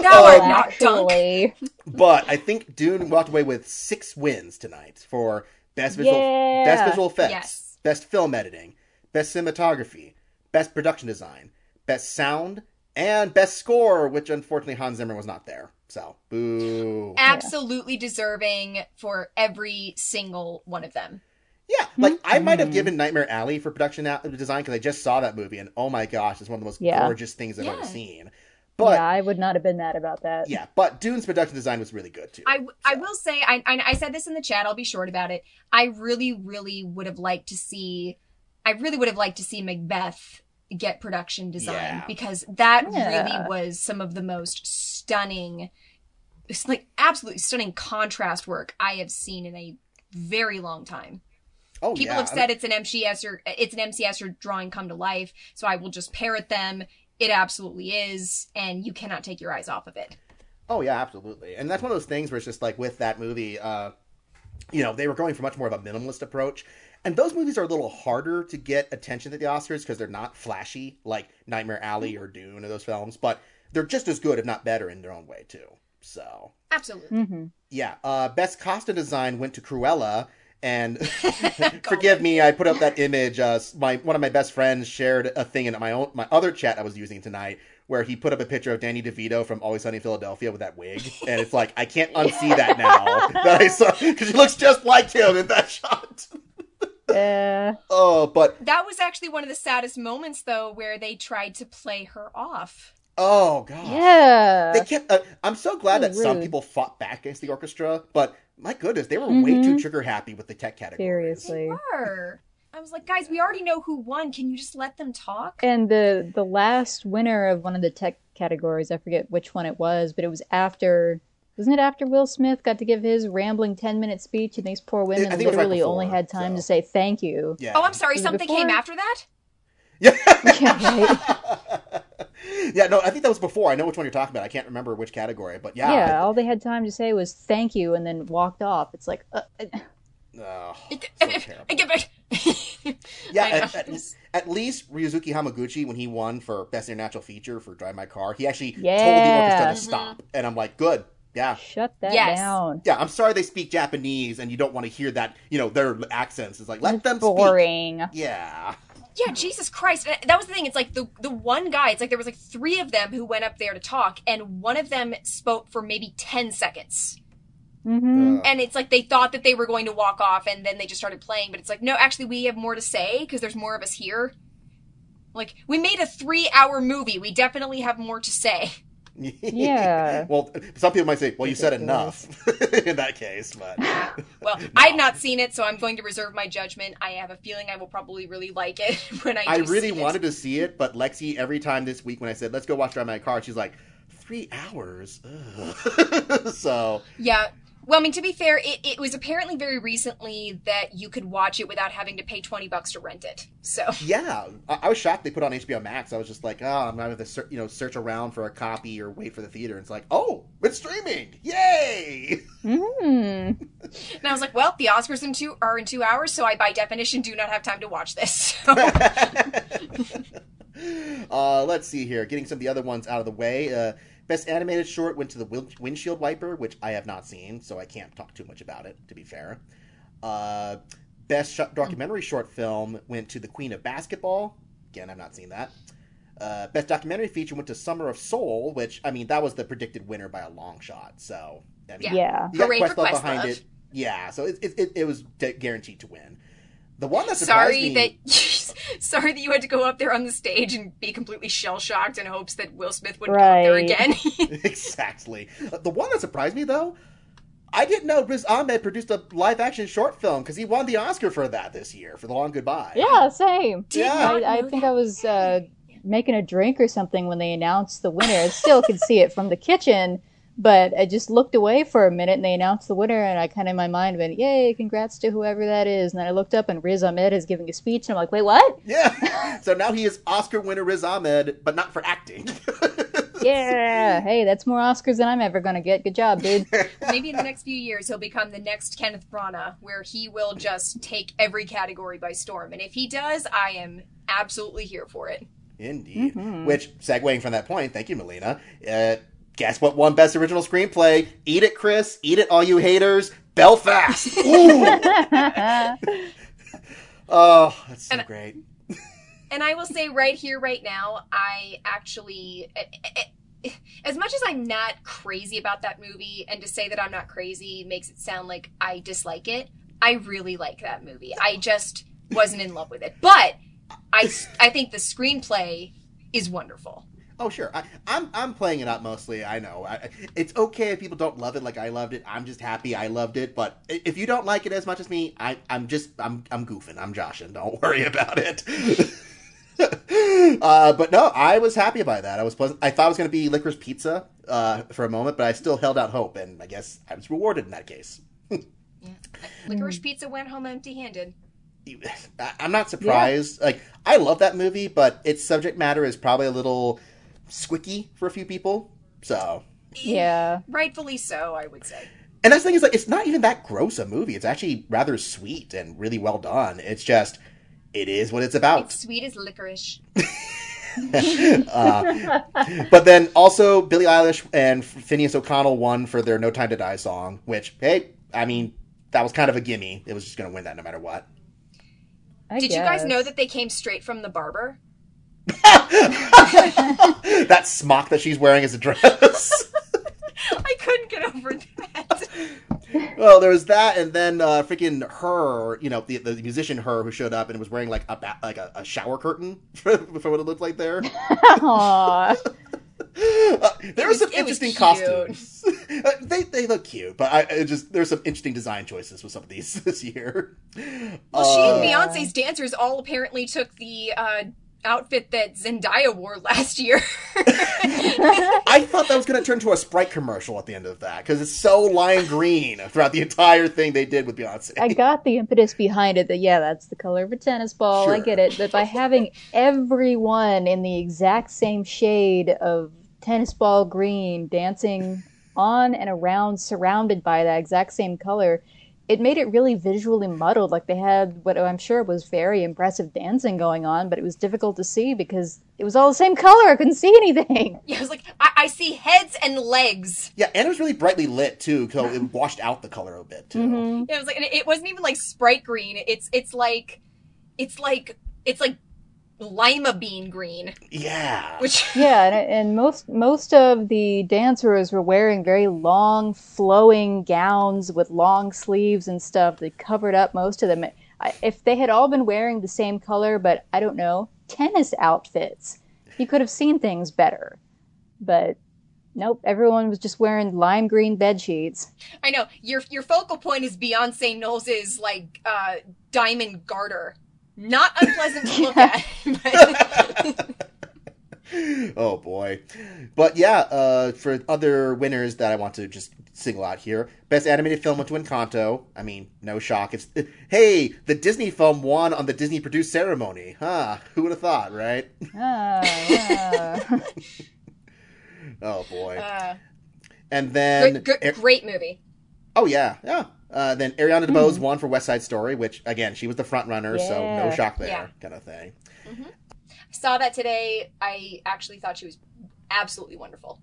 No, or oh, not Dunk. Actually, But I think Dune walked away with six wins tonight for best visual Yeah. best visual effects, Yes. best film editing, best cinematography, best production design, best sound, and best score, which unfortunately Hans Zimmer was not there. So boo. Absolutely deserving for every single one of them. Yeah, like I might have mm-hmm. given Nightmare Alley for production design because I just saw that movie and oh my gosh, it's one of the most Yeah. gorgeous things I've ever seen. But yeah, I would not have been mad about that. yeah, but Dune's production design was really good too. I, I will say, I, I, I said this in the chat, I'll be short about it. I really, really would have liked to see, I really would have liked to see Macbeth get production design Yeah. because that Yeah. really was some of the most stunning, it's like absolutely stunning contrast work I have seen in a very long time. oh People yeah, have said it's an M.C. Escher it's an M.C. Escher drawing come to life, so I will just parrot them. It absolutely is, and you cannot take your eyes off of it. Oh yeah, absolutely. And that's one of those things where it's just like with that movie, uh, you know, they were going for much more of a minimalist approach. And those movies are a little harder to get attention at the Oscars because they're not flashy like Nightmare Alley or Dune or those films, but they're just as good, if not better, in their own way too. So Absolutely. hmm yeah, uh, best costume design went to Cruella. And [laughs] [laughs] forgive me, I put up that image. Uh, my one of my best friends shared a thing in my own my other chat I was using tonight, where he put up a picture of Danny DeVito from Always Sunny in Philadelphia with that wig, and it's like I can't [laughs] unsee that now that I saw because he looks just like him in that shot. Yeah. Oh, but That was actually one of the saddest moments, though, where they tried to play her off. oh god, Yeah. they kept. Uh, I'm so glad So that some people fought back against the orchestra, but my goodness, they were way too Mhm. trigger happy with the tech category. Seriously. Her. I was like, guys, we already know who won. Can you just let them talk? And the the last winner of one of the tech categories, I forget which one it was, but it was after wasn't it after Will Smith got to give his rambling ten minute speech and these poor women I think it was right literally only had time so. to say thank you. Yeah. Oh, I'm sorry. Was Something came after that? [laughs] Yeah. [laughs] Yeah, right. [laughs] yeah, no, I think that was before. I know which one you're talking about. I can't remember which category, but yeah. Yeah, all they had time to say was thank you and then walked off. It's like uh, Oh, so it- get back. [laughs] Yeah, at, at, at least Ryusuke Hamaguchi, when he won for Best International Feature for Drive My Car, he actually told the Yeah. orchestra to stop. And I'm like, good. Yeah. shut that Yes. down. Yeah, I'm sorry they speak Japanese and you don't want to hear that, you know, their accents. It's like, let them speak. Boring. Yeah. Yeah, Jesus Christ. That was the thing. It's like the the one guy, it's like there was like three of them who went up there to talk, and one of them spoke for maybe 10 seconds. hmm Ugh. And it's like they thought that they were going to walk off, and then they just started playing, but it's like, no, actually, we have more to say because there's more of us here. Like, we made a three hour movie. We definitely have more to say. Yeah. [laughs] well, some people might say, well, you said enough [laughs] in that case, but. [laughs] Well, I've not seen it, so I'm going to reserve my judgment. I have a feeling I will probably really like it when I. I do really see it. wanted to see it, but Lexi, every time this week when I said, let's go watch Drive My Car, she's like, three hours? Ugh. so, Yeah. Well, I mean, to be fair, it, it was apparently very recently that you could watch it without having to pay 20 bucks to rent it. So, yeah, I, I was shocked they put it on HBO Max. I was just like, oh, I'm not going to have to ser- you know, search around for a copy or wait for the theater. And it's like, oh, it's streaming! Yay! hmm [laughs] and I was like, well, the Oscars in two are in two hours, so I, by definition, do not have time to watch this. So, [laughs] uh, let's see here. Getting some of the other ones out of the way. Uh, Best animated short went to the Windshield Wiper, which I have not seen, so I can't talk too much about it, to be fair. Uh, best sh- documentary short film went to The Queen of Basketball. Again, I've not seen that. Uh, best documentary feature went to Summer of Soul, which, I mean, that was the predicted winner by a long shot, so. I mean, Yeah. Yeah. you got Hooray for Questlove behind Questlove. it. Yeah, so it, it, it, it was de- guaranteed to win. The one that surprised sorry me... that [laughs] sorry that you had to go up there on the stage and be completely shell shocked in hopes that Will Smith wouldn't go up there again. [laughs] [laughs] exactly. The one that surprised me, though, I didn't know Riz Ahmed produced a live action short film because he won the Oscar for that this year for The Long Goodbye. Yeah, same. Did Yeah. I, I think that. I was uh, making a drink or something when they announced the winner. I still could see it from the kitchen, But I just looked away for a minute and they announced the winner, and I kind of in my mind went, Yay, congrats to whoever that is. And then I looked up and Riz Ahmed is giving a speech, and I'm like, Wait, what? [laughs] Yeah. so now he is Oscar winner Riz Ahmed, but not for acting. [laughs] Yeah. hey, that's more Oscars than I'm ever going to get. Good job, dude. [laughs] Maybe in the next few years he'll become the next Kenneth Branagh, where he will just take every category by storm. And if he does, I am absolutely here for it. Indeed. Which, segueing from that point, thank you, Melina. Uh, guess what won Best Original Screenplay? Eat it, Chris. Eat it, all you haters. Belfast. [laughs] Ooh. oh, that's so And- great. And I will say right here, right now, I actually, eh, eh, as much as I'm not crazy about that movie, and to say that I'm not crazy makes it sound like I dislike it, I really like that movie. I just wasn't in love with it. But I, I think the screenplay is wonderful. Oh, sure. I, I'm I'm playing it up mostly. I know. I, it's okay if people don't love it like I loved it. I'm just happy I loved it. But if you don't like it as much as me, I, I'm just I'm I'm goofing. I'm joshing. Don't [laughs] worry about it. [laughs] uh, but no, I was happy about that. I was pleasant. I thought it was going to be Licorice Pizza uh, for a moment, but I still held out hope, and I guess I was rewarded in that case. [laughs] Licorice Pizza went home empty-handed. I'm not surprised. Like I love that movie, but its subject matter is probably a little squicky for a few people. So, yeah. Rightfully so, I would say. and that's the thing is like it's not even that gross a movie. It's actually rather sweet and really well done. It's just it is what it's about. It's sweet as licorice. [laughs] [laughs] Uh, but then also Billie Eilish and Finneas O'Connell won for their "No Time to Die" song, which hey, I mean that was kind of a gimme. It was just going to win that no matter what. I Did you guys know that they came straight from the barber? [laughs] that smock that she's wearing is a dress. [laughs] I couldn't get over that. Well, there was that, and then uh, freaking her, you know, the, the musician her who showed up and was wearing like a ba- like a, a shower curtain [laughs] for, for what it looked like there. Aw. Uh, there were was- some it was interesting costumes. Uh, they they look cute, but I, I just there's some interesting design choices with some of these this year. Well, she Uh, and Beyonce's dancers all apparently took the uh, outfit that Zendaya wore last year. [laughs] I thought that was going to turn to a Sprite commercial at the end of that because it's so lime green throughout the entire thing they did with Beyonce. I got the impetus behind it that yeah, that's the color of a tennis ball. I get it, but by having everyone in the exact same shade of tennis ball green dancing on and around surrounded by that exact same color, it made it really visually muddled. Like they had what I'm sure was very impressive dancing going on, but it was difficult to see because it was all the same color. I couldn't see anything. yeah, I was like, I, I see heads and legs. yeah, and it was really brightly lit too, so it washed out the color a bit too. Mm-hmm. Yeah, it was like, and it wasn't even like Sprite green. It's it's like, it's like it's like lima bean green, Yeah, which [laughs] [laughs] Yeah, and, and most most of the dancers were wearing very long, flowing gowns with long sleeves and stuff that covered up most of them. If they had all been wearing the same color, but I don't know, tennis outfits, you could have seen things better. But nope, everyone was just wearing lime green bed sheets. I know your your focal point is Beyonce Knowles's like uh, diamond garter. Not unpleasant to look at. [laughs] But [laughs] oh boy. But yeah, uh, for other winners that I want to just single out here, best animated film went to Encanto. I mean, no shock. It's hey, the Disney film won on the Disney produced ceremony. Huh? Who would have thought, right? Ah, yeah. [laughs] Oh boy. uh, And then great, great, Er- great movie. Oh yeah, yeah. Uh, then Ariana DeBose hmm. won for West Side Story, which again she was the front runner, so no shock there, Yeah. kind of thing. I saw that today. I actually thought she was absolutely wonderful.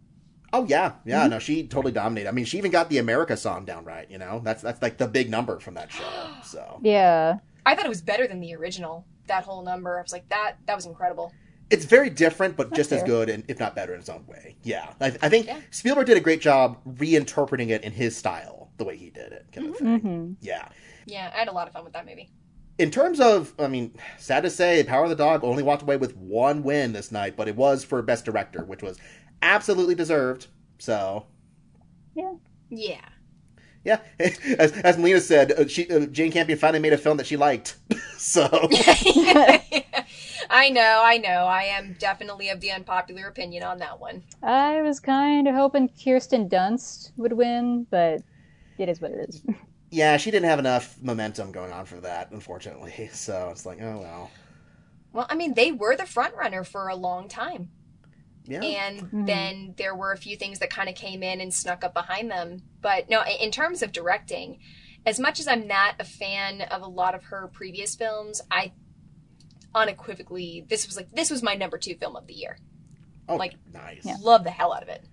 Oh yeah, yeah. Mm-hmm. No, she totally dominated. I mean, she even got the America song down right. You know, that's that's like the big number from that show. [gasps] So yeah. I thought it was better than the original. That whole number, I was like, that that was incredible. it's very different, but just as good and if not better in its own way. Yeah, I, I think Yeah. Spielberg did a great job reinterpreting it in his style, the way he did it, kind of thing. hmm Yeah. Yeah, I had a lot of fun with that movie. In terms of, I mean, sad to say, Power of the Dog only walked away with one win this night, but it was for Best Director, which was absolutely deserved. So, Yeah. yeah, Yeah, [laughs] as, as Melina said, uh, she, uh, Jane Campion finally made a film that she liked. [laughs] so, [laughs] I know, I know. I am definitely of the unpopular opinion on that one. I was kind of hoping Kirsten Dunst would win, but it is what it is. [laughs] Yeah, she didn't have enough momentum going on for that, unfortunately. [laughs] So it's like, oh well. Well, I mean, they were the front runner for a long time. Yeah. And mm-hmm. then there were a few things that kind of came in and snuck up behind them. But no, in terms of directing, as much as I'm not a fan of a lot of her previous films, I unequivocally this was like this was my number two film of the year. oh, like- nice. Love the hell out of it.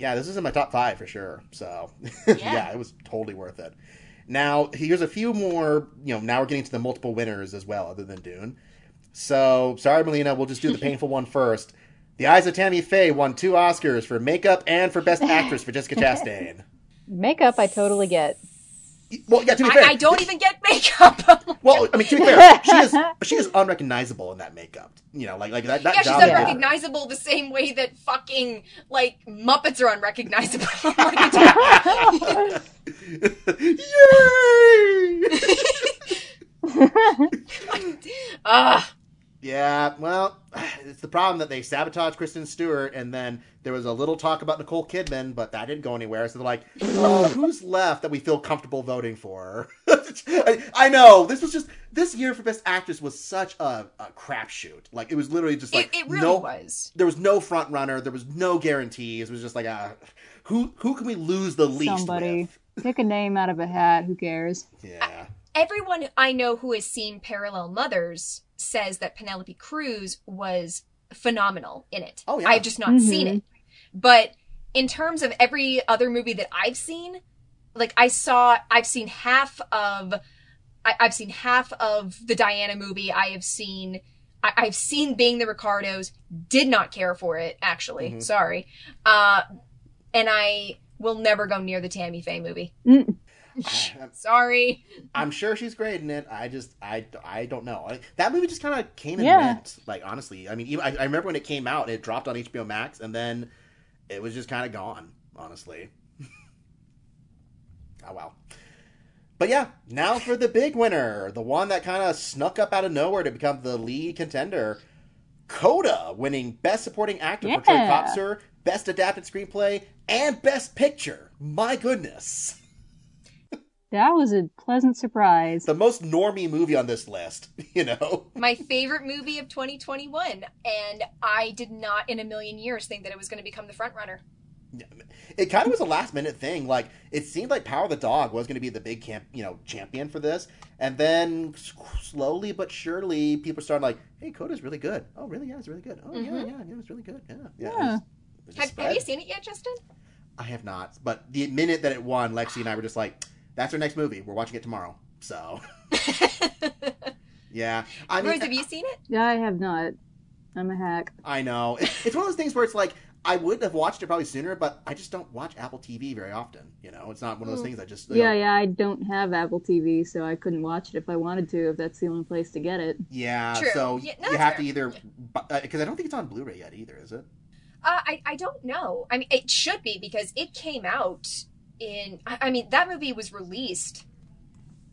Yeah, this is in my top five for sure. So [laughs] yeah. it was totally worth it. Now here's a few more. You know, now we're getting to the multiple winners as well, other than Dune. So sorry, Melina, we'll just do the [laughs] painful one first. The Eyes of Tammy Faye won two Oscars for makeup and for Best [laughs] Actress for Jessica Chastain. Makeup, I totally get. Well, yeah, to be fair, I, I don't even get makeup. [laughs] Well, I mean, to be fair, she is she is unrecognizable in that makeup. You know, like like that. that yeah, she's unrecognizable the same way that fucking like Muppets are unrecognizable. [laughs] [laughs] Yay! Ah, Yeah, well, [sighs] it's the problem that they sabotaged Kristen Stewart, and then there was a little talk about Nicole Kidman, but that didn't go anywhere. So they're like, [laughs] oh, who's left that we feel comfortable voting for? [laughs] I, I know this was just this year for Best Actress was such a, a crapshoot. Like it was literally just like it, it really no, was. there was no front runner, there was no guarantees. It was just like a who who can we lose the least Somebody. with? Pick a name out of a hat. Who cares? Yeah, Everyone I know who has seen Parallel Mothers says that Penelope Cruz was phenomenal in it. Oh, yeah. I've just not seen mm-hmm. it. But in terms of every other movie that I've seen, like I saw, I've seen half of, I, I've seen half of the Diana movie. I have seen, I, I've seen Being the Ricardos. Did not care for it, actually. Mm-hmm. Sorry. Uh, and I will never go near the Tammy Faye movie. Mm. Sorry. I'm sure she's great in it. I just, I, I don't know. I, that movie just kind of came and Yeah. went. Like honestly, I mean, even, I, I remember when it came out, it dropped on HBO Max, and then it was just kind of gone. Honestly. [laughs] oh well. But yeah, now for the big winner, the one that kind of snuck up out of nowhere to become the lead contender. Coda winning Best Supporting Actor for Troy Yeah. Kotsur, Best Adapted Screenplay, and Best Picture. My goodness. That was a pleasant surprise. the most normie movie on this list, [laughs] you know? my favorite movie of 2021 and i did not in a million years think that it was going to become the front runner It kind of was a last minute thing. Like, it seemed like Power of the Dog was going to be the big camp, you know, champion for this. And then slowly but surely, people started like, hey, Coda's really good. Oh, really? Yeah, it's really good. Oh, yeah, mm-hmm. yeah, yeah, it's really good. Yeah. Yeah. it was- it just have, have you seen it yet justin I have not. But the minute that it won, Lexi and I were just like, that's our next movie. We're watching it tomorrow. So, [laughs] yeah. I mean, rose have you seen it I have not. I'm a hack. I know. It, it's one of those things where it's like I would have watched it probably sooner, but I just don't watch Apple TV very often. You know, it's not one of those things I just Yeah, know- yeah, I don't have Apple TV, so I couldn't watch it if I wanted to, if that's the only place to get it. yeah. True. So Yeah, no, you that's have to either because I don't think it's on Blu-ray yet either, is it? uh, I, I don't know i mean it should be because it came out in I, I mean that movie was released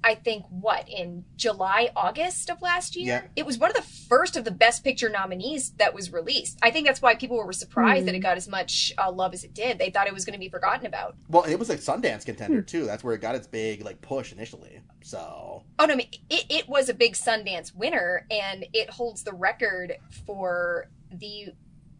i think what in july august of last year Yeah. it was one of the first of the best picture nominees that was released i think that's why people were surprised that it got as much uh, love as it did they thought it was going to be forgotten about Well, it was a Sundance contender too. That's where it got its big like push initially. So Oh no, I mean, it, it was a big Sundance winner, and it holds the record for the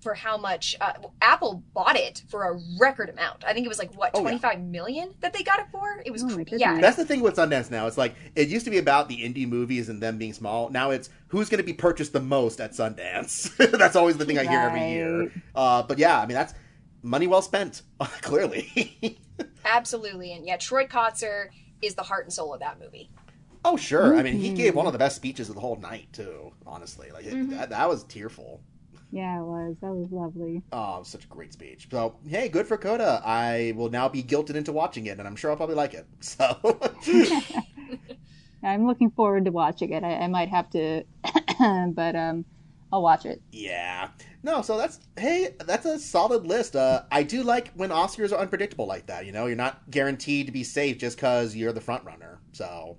for how much uh, Apple bought it for a record amount. I think it was like what Oh, yeah. twenty five million that they got it for. It was Oh, my yeah. that's the thing with Sundance now. It's like it used to be about the indie movies and them being small. Now it's who's going to be purchased the most at Sundance. [laughs] that's always the thing I hear every year. Uh, but yeah, I mean that's money well spent. [laughs] Clearly. [laughs] Absolutely, and yeah, Troy Kotsur is the heart and soul of that movie. Oh sure. I mean, he gave one of the best speeches of the whole night too. Honestly, like it, that, that was tearful. Yeah, it was. That was lovely. Oh, such a great speech. So hey, good for Coda. I will now be guilted into watching it, and I'm sure I'll probably like it. [laughs] So [laughs] I'm looking forward to watching it. I, I might have to, [clears throat] but um, I'll watch it. yeah, no. So that's hey, that's a solid list. Uh, I do like when Oscars are unpredictable like that. You know, you're not guaranteed to be safe just because you're the front runner. So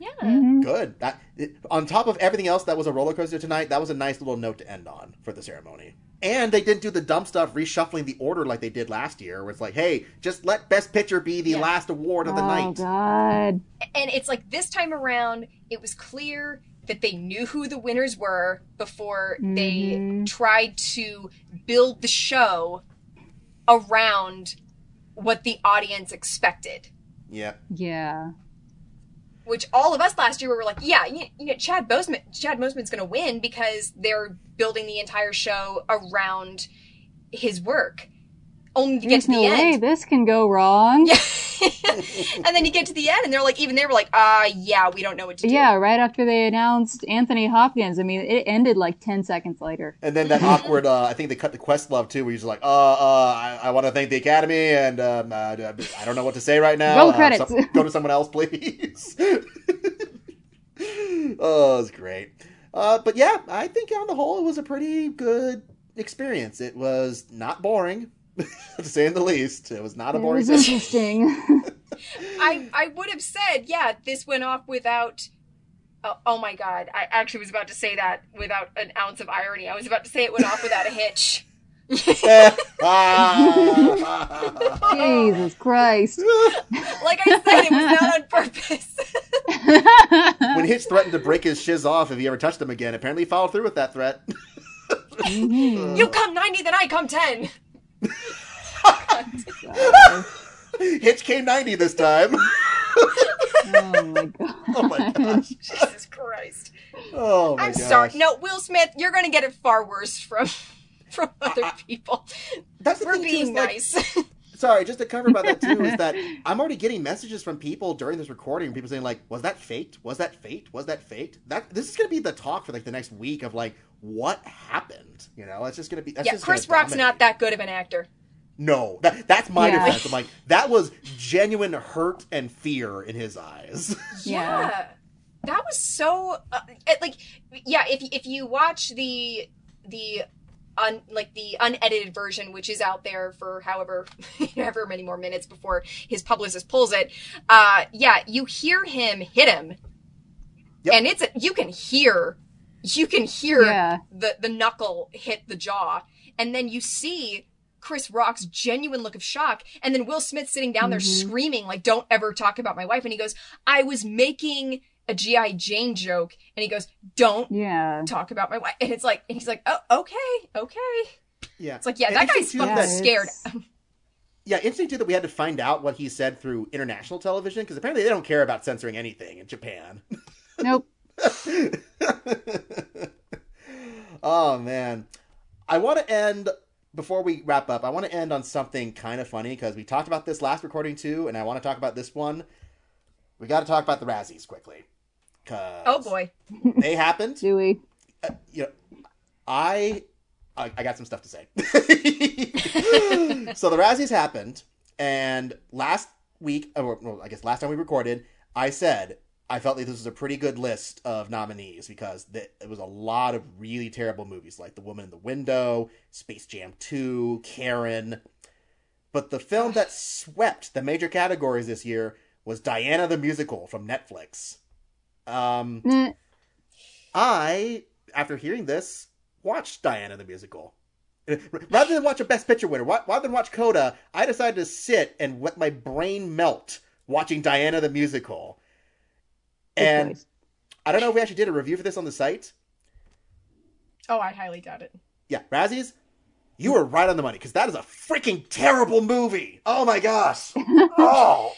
Yeah. Mhm. Good. That it, on top of everything else that was a roller coaster tonight, that was a nice little note to end on for the ceremony. And they didn't do the dumb stuff reshuffling the order like they did last year, where it's like, hey, just let Best Picture be the Yeah. last award of the night. oh night. God. And it's like this time around, it was clear that they knew who the winners were before they Mhm. tried to build the show around what the audience expected. Yeah. Yeah. Which all of us last year were like, yeah, you, know, Chad Boseman, Chad Boseman's going to win because they're building the entire show around his work. Only to get There's to the way end, this can go wrong. Yeah. [laughs] and then you get to the end, and they're like, even they were like, uh, yeah, we don't know what to do. Yeah, right after they announced Anthony Hopkins, I mean, it ended like 10 seconds later. And then that [laughs] awkward, uh, I think they cut the Questlove too, where he's like, uh, uh, I, I want to thank the Academy, and um, uh, I don't know what to say right now. Roll Uh, credits. some- go to someone else, [laughs] please. oh, it's great. Uh, but yeah, I think on the whole, it was a pretty good experience. It was not boring, [laughs] to say the least. It was not a It boring was session. interesting. [laughs] I I would have said, yeah, this went off without. Oh, oh my god! I actually was about to say that without an ounce of irony. I was about to say it went off without a hitch. Ah. [laughs] Jesus Christ. Like I said, it was not on purpose. when Hitch threatened to break his shiz off if he ever touched him again, apparently he followed through with that threat. Mhm. you come ninety, then I come ten. [laughs] Hitch came 90 this time. Oh my god. [laughs] oh my gosh. Jesus Christ! Oh my I'm gosh. sorry. No, Will Smith, you're gonna get it far worse from [laughs] from other people. That's the We're thing, too, being like, nice. Sorry, just to cover about that too is that I'm already getting messages from people during this recording, people saying like, "Was that faked? Was that faked? Was that faked?" That this is gonna be the talk for like the next week of like what happened. You know, it's just gonna be. That's yeah, just Chris gonna Rock's not that good of an actor. No, that that's my Yeah. defense. I'm like that was genuine hurt and fear in his eyes. [laughs] Yeah. Yeah. That was so uh, it- like yeah, if if you watch the the un like the unedited version which is out there for however [laughs] however many more minutes before his publicist pulls it, uh yeah, you hear him hit him. Yep. And it's you can hear you can hear Yeah. the the knuckle hit the jaw and then you see Chris Rock's genuine look of shock and then Will Smith sitting down there Mhm. screaming like don't ever talk about my wife and he goes I was making a GI Jane joke and he goes don't Yeah. talk about my wife and it's like and he's like oh okay okay yeah, it's like yeah And that guy's fucking that- scared [laughs] Yeah, interesting too that we had to find out what he said through international television because apparently they don't care about censoring anything in Japan. [laughs] Nope. [laughs] oh man, I want to end before we wrap up. I want to end on something kind of funny because we talked about this last recording too, and I want to talk about this one. We got to talk about the Razzies quickly. Cause oh boy they happened. [laughs] Do we? Uh, you know, I, I I got some stuff to say. [laughs] so the Razzies happened, and last week, or well, I guess last time we recorded, I said I felt like this was a pretty good list of nominees because th- it was a lot of really terrible movies like The Woman in the Window, Space Jam 2, Karen. But the film that swept the major categories this year was Diana the Musical from Netflix. Um, Eh, I, after hearing this, watched Diana the Musical. Rather than watch a Best Picture winner, rather than watch Coda, I decided to sit and let my brain melt watching Diana the Musical. Good And choice. I don't know if we actually did a review for this on the site. oh I highly doubt it Yeah, Razzies, you were right on the money because that is a freaking terrible movie. Oh my gosh. [laughs] Oh,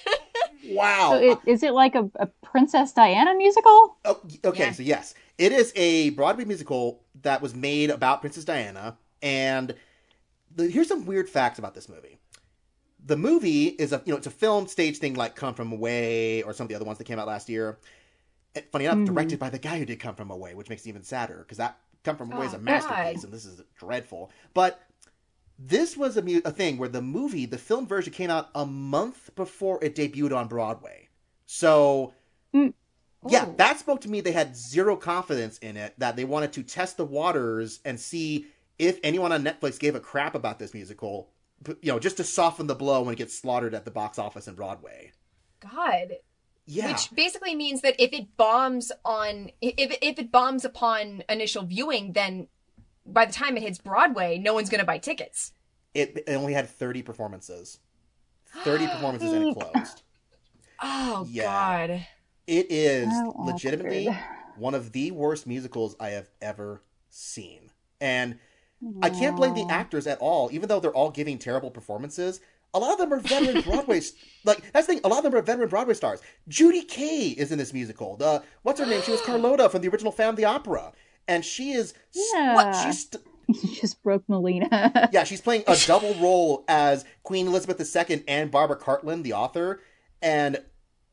wow. So it, is it like a, a Princess Diana musical? Oh, okay, Yeah. so yes, it is a Broadway musical that was made about Princess Diana, and the, here's some weird facts about this movie. The movie is a you know it's a film stage thing like Come From Away or some of the other ones that came out last year. Funny enough, Mhm. directed by the guy who did Come From Away, which makes it even sadder because that Come From Away is Oh, a masterpiece, God. and this is dreadful. But this was a, mu- a thing where the movie, the film version, came out a month before it debuted on Broadway. So yeah, that spoke to me. They had zero confidence in it. That they wanted to test the waters and see if anyone on Netflix gave a crap about this musical. You know, just to soften the blow when it gets slaughtered at the box office in Broadway. God Yeah. Which basically means that if it bombs on if if it bombs upon initial viewing, then by the time it hits Broadway, no one's going to buy tickets. it, it only had 30 performances. 30 performances and it closed. [gasps] Oh Yeah. God! It is How legitimately awkward. one of the worst musicals I have ever seen. And I can't blame the actors at all, even though they're all giving terrible performances. A lot of them are veteran [laughs] Broadway, like that's the thing. A lot of them are veteran Broadway stars. Judy Kaye is in this musical. The what's her name? She was [gasps] Carlotta from the original Phantom of the Opera, and she is Yeah. what she's st- [laughs] You just broke Melina. [laughs] yeah, she's playing a double role as Queen Elizabeth II and Barbara Cartland, the author, and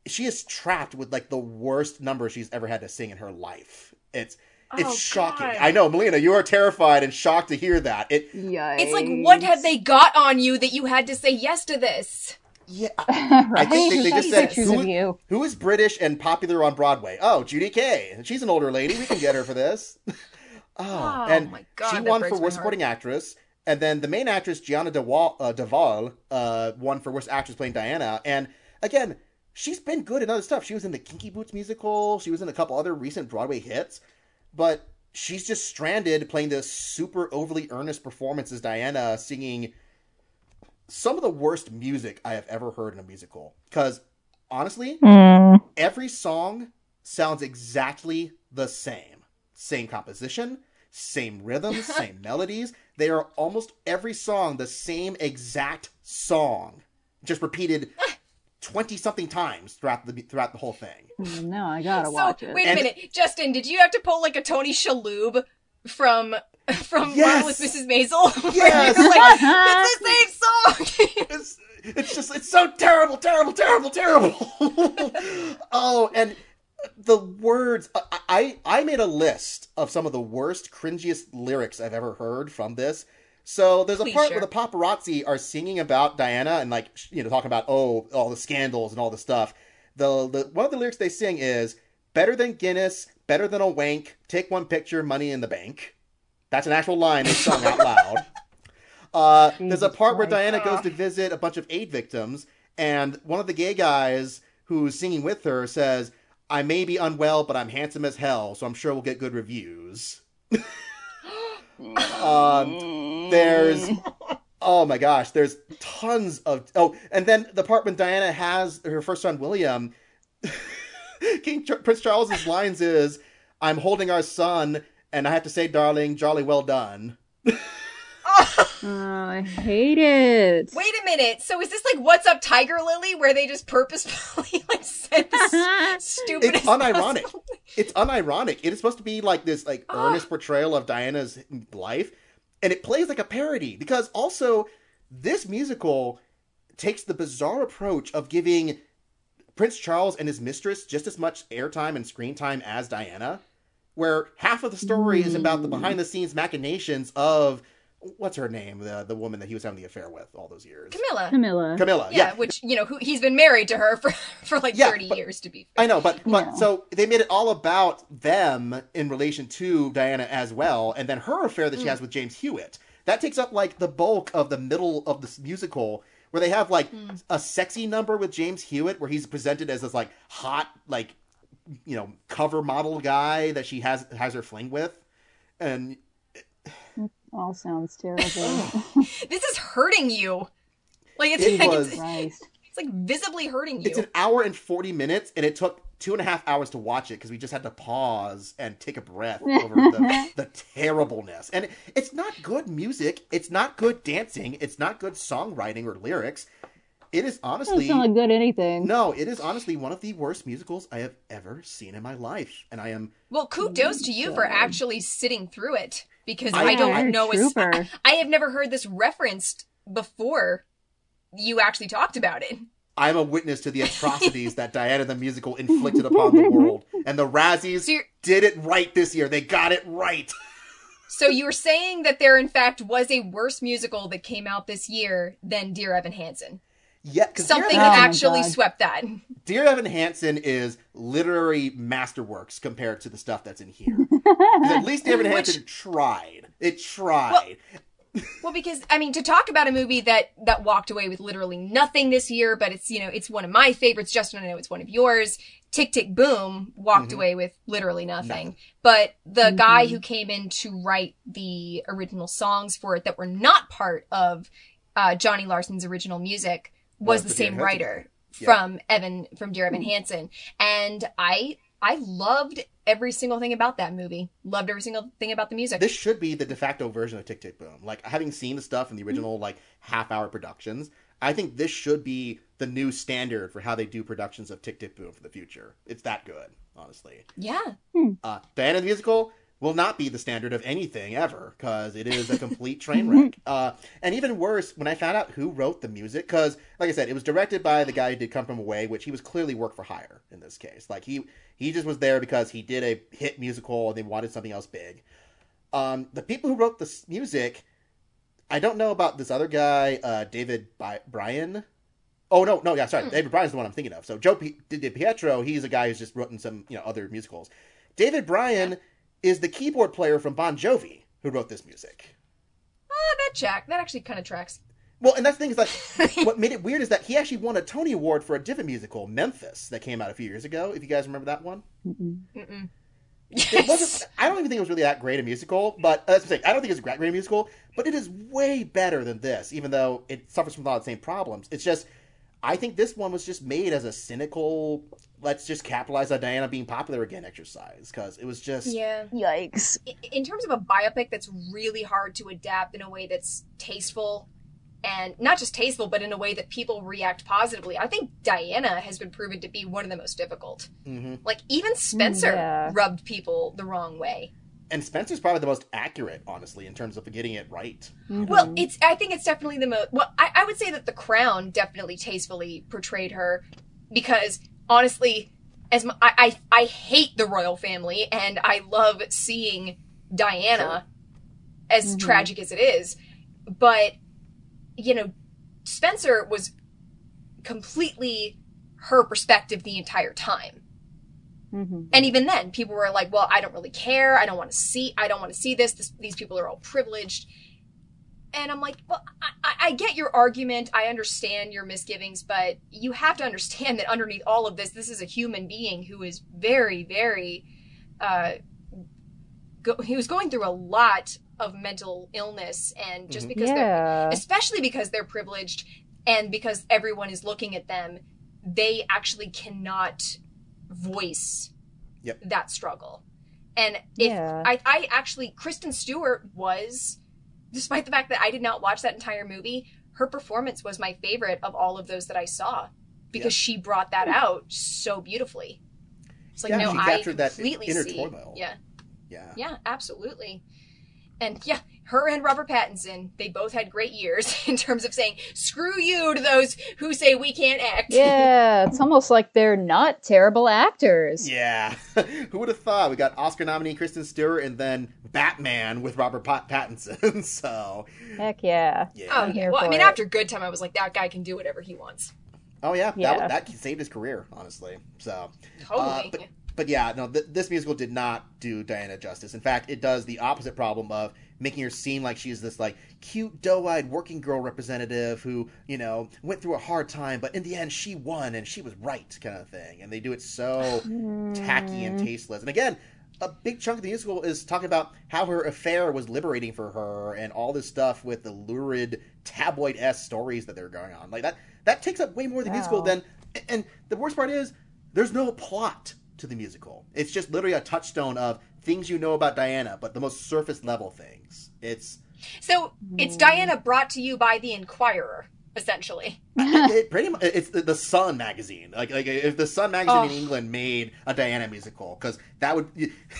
she is trapped with like the worst number she's ever had to sing in her life. It's it's Oh, shocking. God. I know, Melina, you are terrified and shocked to hear that. It Yikes. It's like, what have they got on you that you had to say yes to this? yeah. right? [laughs] I think they, they just said who, you. who is British and popular on Broadway? Oh, Judy Kaye. She's an older lady. We can get her for this. [laughs] oh, Oh, and my God, she won for worst supporting actress. And then the main actress Jeanna de Waal, uh, de Waal uh, won for worst actress playing Diana. And again, she's been good in other stuff. She was in the Kinky Boots musical. She was in a couple other recent Broadway hits. But she's just stranded playing this super overly earnest performance as Diana singing some of the worst music I have ever heard in a musical. Because honestly, mm. every song sounds exactly the same. Same composition, same rhythms, [laughs] same melodies. They are almost every song the same exact song, just repeated twenty something times throughout the throughout the whole thing. Oh, No, I gotta so watch it. wait a And- minute, Justin, did you have to pull like a Tony Shalhoub from [laughs] from Yes. Marvelous Mrs. Maisel? [laughs] Yes. like it's the same song. [laughs] It's it's just it's so terrible, terrible, terrible, terrible. oh, and the words I, I I made a list of some of the worst, cringiest lyrics I've ever heard from this. So there's a Please part share. where the paparazzi are singing about Diana and like you know talking about oh all the scandals and all the stuff. The, the one of the lyrics they sing is better than Guinness, better than a wank. Take one picture, money in the bank. That's an actual line they sung out loud. [laughs] Uh, there's a part where Christ. Diana goes to visit a bunch of aid victims, and one of the gay guys who's singing with her says, I may be unwell, but I'm handsome as hell, so I'm sure we'll get good reviews. [laughs] um, there's, oh my gosh, there's tons of, oh, and then the part when Diana has her first son, William, [laughs] King Ch- Prince Charles's lines is, I'm holding our son, and I have to say, darling, jolly well done. [laughs] Oh, I hate it. Wait a minute. So is this like What's Up Tiger Lily where they just purposefully [laughs] like said this [laughs] stupid it's unironic. It's unironic. It is supposed to be like this like [gasps] earnest portrayal of Diana's life, and it plays like a parody because also this musical takes the bizarre approach of giving Prince Charles and his mistress just as much airtime and screen time as Diana, where half of the story is about the hmm. behind the scenes machinations of what's her name, the the woman that he was having the affair with all those years. Camilla. Camilla. Camilla. Yeah, yeah. which you know, who he's been married to her for [laughs] for like Yeah, thirty but- years to be. Fair. I know, but but Yeah. so they made it all about them in relation to Diana as well, and then her affair that she mm. has with James Hewitt. That takes up like the bulk of the middle of this musical, where they have like mm. a sexy number with James Hewitt, where he's presented as this like hot like you know cover model guy that she has has her fling with, and All sounds terrible. [laughs] This is hurting you. Like it's It like was- it's, it's like visibly hurting you. it's an hour and forty minutes, and it took two and a half hours to watch it because we just had to pause and take a breath over the, [laughs] the terribleness. And it's not good music. It's not good dancing. It's not good songwriting or lyrics. It is Doesn't honestly sound like good anything. no. It is honestly one of the worst musicals I have ever seen in my life, and I am well, kudos to you for actually sitting through it because I- I, don't Yeah, know. A. I, I have never heard this referenced before. You actually talked about it. I'm a witness to the atrocities that Diana the musical inflicted upon the world, [laughs] and the Razzies So did it right this year. They got it right. So you're saying that there, in fact, was a worse musical that came out this year than Dear Evan Hansen. Yeah, 'cause Something Dear that Evan- actually God. swept that. Dear Evan Hansen is literary masterworks compared to the stuff that's in here. [laughs] at least Dear Evan Which- Hansen tried. It tried. Well, because I mean, to talk about a movie that that walked away with literally nothing this year, but it's you know it's one of my favorites. Justin, I know it's one of yours. Tick Tick Boom walked away with literally nothing. Nothing. But the guy who came in to write the original songs for it that were not part of uh, Johnny Larson's original music was Was the the same Dear Evan Hansen writer Yeah. from Evan from Dear Evan mm-hmm. Hansen, and I I loved every single thing about that movie. Loved every single thing about the music. this should be the de facto version of Tick Tick Boom. Like having seen the stuff in the mm-hmm. original like half hour productions, I think this should be the new standard for how they do productions of Tick Tick Boom for the future. It's that good, honestly. yeah. Hmm. Uh, Diana the musical will not be the standard of anything ever because it is a complete train wreck. [laughs] Uh, and even worse, when I found out who wrote the music, because like I said, it was directed by the guy who did Come From Away, which he was clearly work for hire in this case. Like he he just was there because he did a hit musical and they wanted something else big. Um, the people who wrote this music, I don't know about this other guy, uh, David Bi- Bryan. Oh no, no, yeah, sorry, David Bryan's the one I'm thinking of. So Joe P- Di Pietro, he's a guy who's just written some you know other musicals. David Bryan is the keyboard player from Bon Jovi who wrote this music. Ah, that check. That actually kind of tracks. Well, and that's the thing is like [laughs] what made it weird is that he actually won a Tony Award for a different musical, Memphis, that came out a few years ago. If you guys remember that one, Mm-mm. it Yes. wasn't. I don't even think it was really that great a musical, but uh, that's the thing. I don't think it's a great, great musical, but it is way better than this, even though it suffers from a lot of the same problems. It's just, I think this one was just made as a cynical, let's just capitalize on Diana being popular again exercise because it was just. Yeah. Yikes. I- In terms of a biopic that's really hard to adapt in a way that's tasteful and not just tasteful, but in a way that people react positively, I think Diana has been proven to be one of the most difficult. hmm Like, even Spencer yeah. rubbed people the wrong way. And Spencer's probably the most accurate, honestly, in terms of getting it right. Well, it's. I think it's definitely the most. Well, I, I would say that The Crown definitely tastefully portrayed her, because honestly, as m I I I hate the royal family, and I love seeing Diana, as tragic as it is, but you know, Spencer was completely her perspective the entire time. hmm And even then, people were like, "Well, I don't really care. I don't want to see. I don't want to see this. this these people are all privileged." And I'm like, "Well, I, I, I get your argument. I understand your misgivings, but you have to understand that underneath all of this, this is a human being who is very, very. Uh, go, he was going through a lot of mental illness, and just because they're especially because they're privileged and because everyone is looking at them, they actually cannot voice Yep. that struggle. And if Yeah. I, I actually, Kristen Stewart was, despite the fact that I did not watch that entire movie, her performance was my favorite of all of those that I saw because she brought that out so beautifully. It's like, Yeah, no, she I captured that completely inner see. turmoil. Yeah. Yeah. Yeah, absolutely. And yeah, her and Robert Pattinson, they both had great years [laughs] in terms of saying, screw you to those who say we can't act. Yeah, it's almost like they're not terrible actors. Yeah. [laughs] Who would have thought? We got Oscar nominee Kristen Stewart and then Batman with Robert Pat- Pattinson. [laughs] so, Heck yeah. yeah. Oh, I'm yeah. Well, I mean, it. after Good Time, I was like, that guy can do whatever he wants. Oh yeah, Yeah. That, that saved his career, honestly. So, Totally. uh, but but yeah, no, th- this musical did not do Diana justice. In fact, it does the opposite problem of making her seem like she's this like cute, doe-eyed working girl representative who you know went through a hard time, but in the end she won and she was right, kind of thing. And they do it so tacky and hmm. tasteless. And again. A big chunk of the musical is talking about how her affair was liberating for her, and all this stuff with the lurid tabloid s stories that they're going on. Like that, that takes up way more of the musical than and the worst part is there's no plot to the musical. It's just literally a touchstone of things you know about Diana, but the most surface level things. It's so it's Diana brought to you by The Enquirer, essentially. [laughs] it pretty much it's the, the Sun magazine. Like like if the Sun magazine in Oh. England made a Diana musical, because that would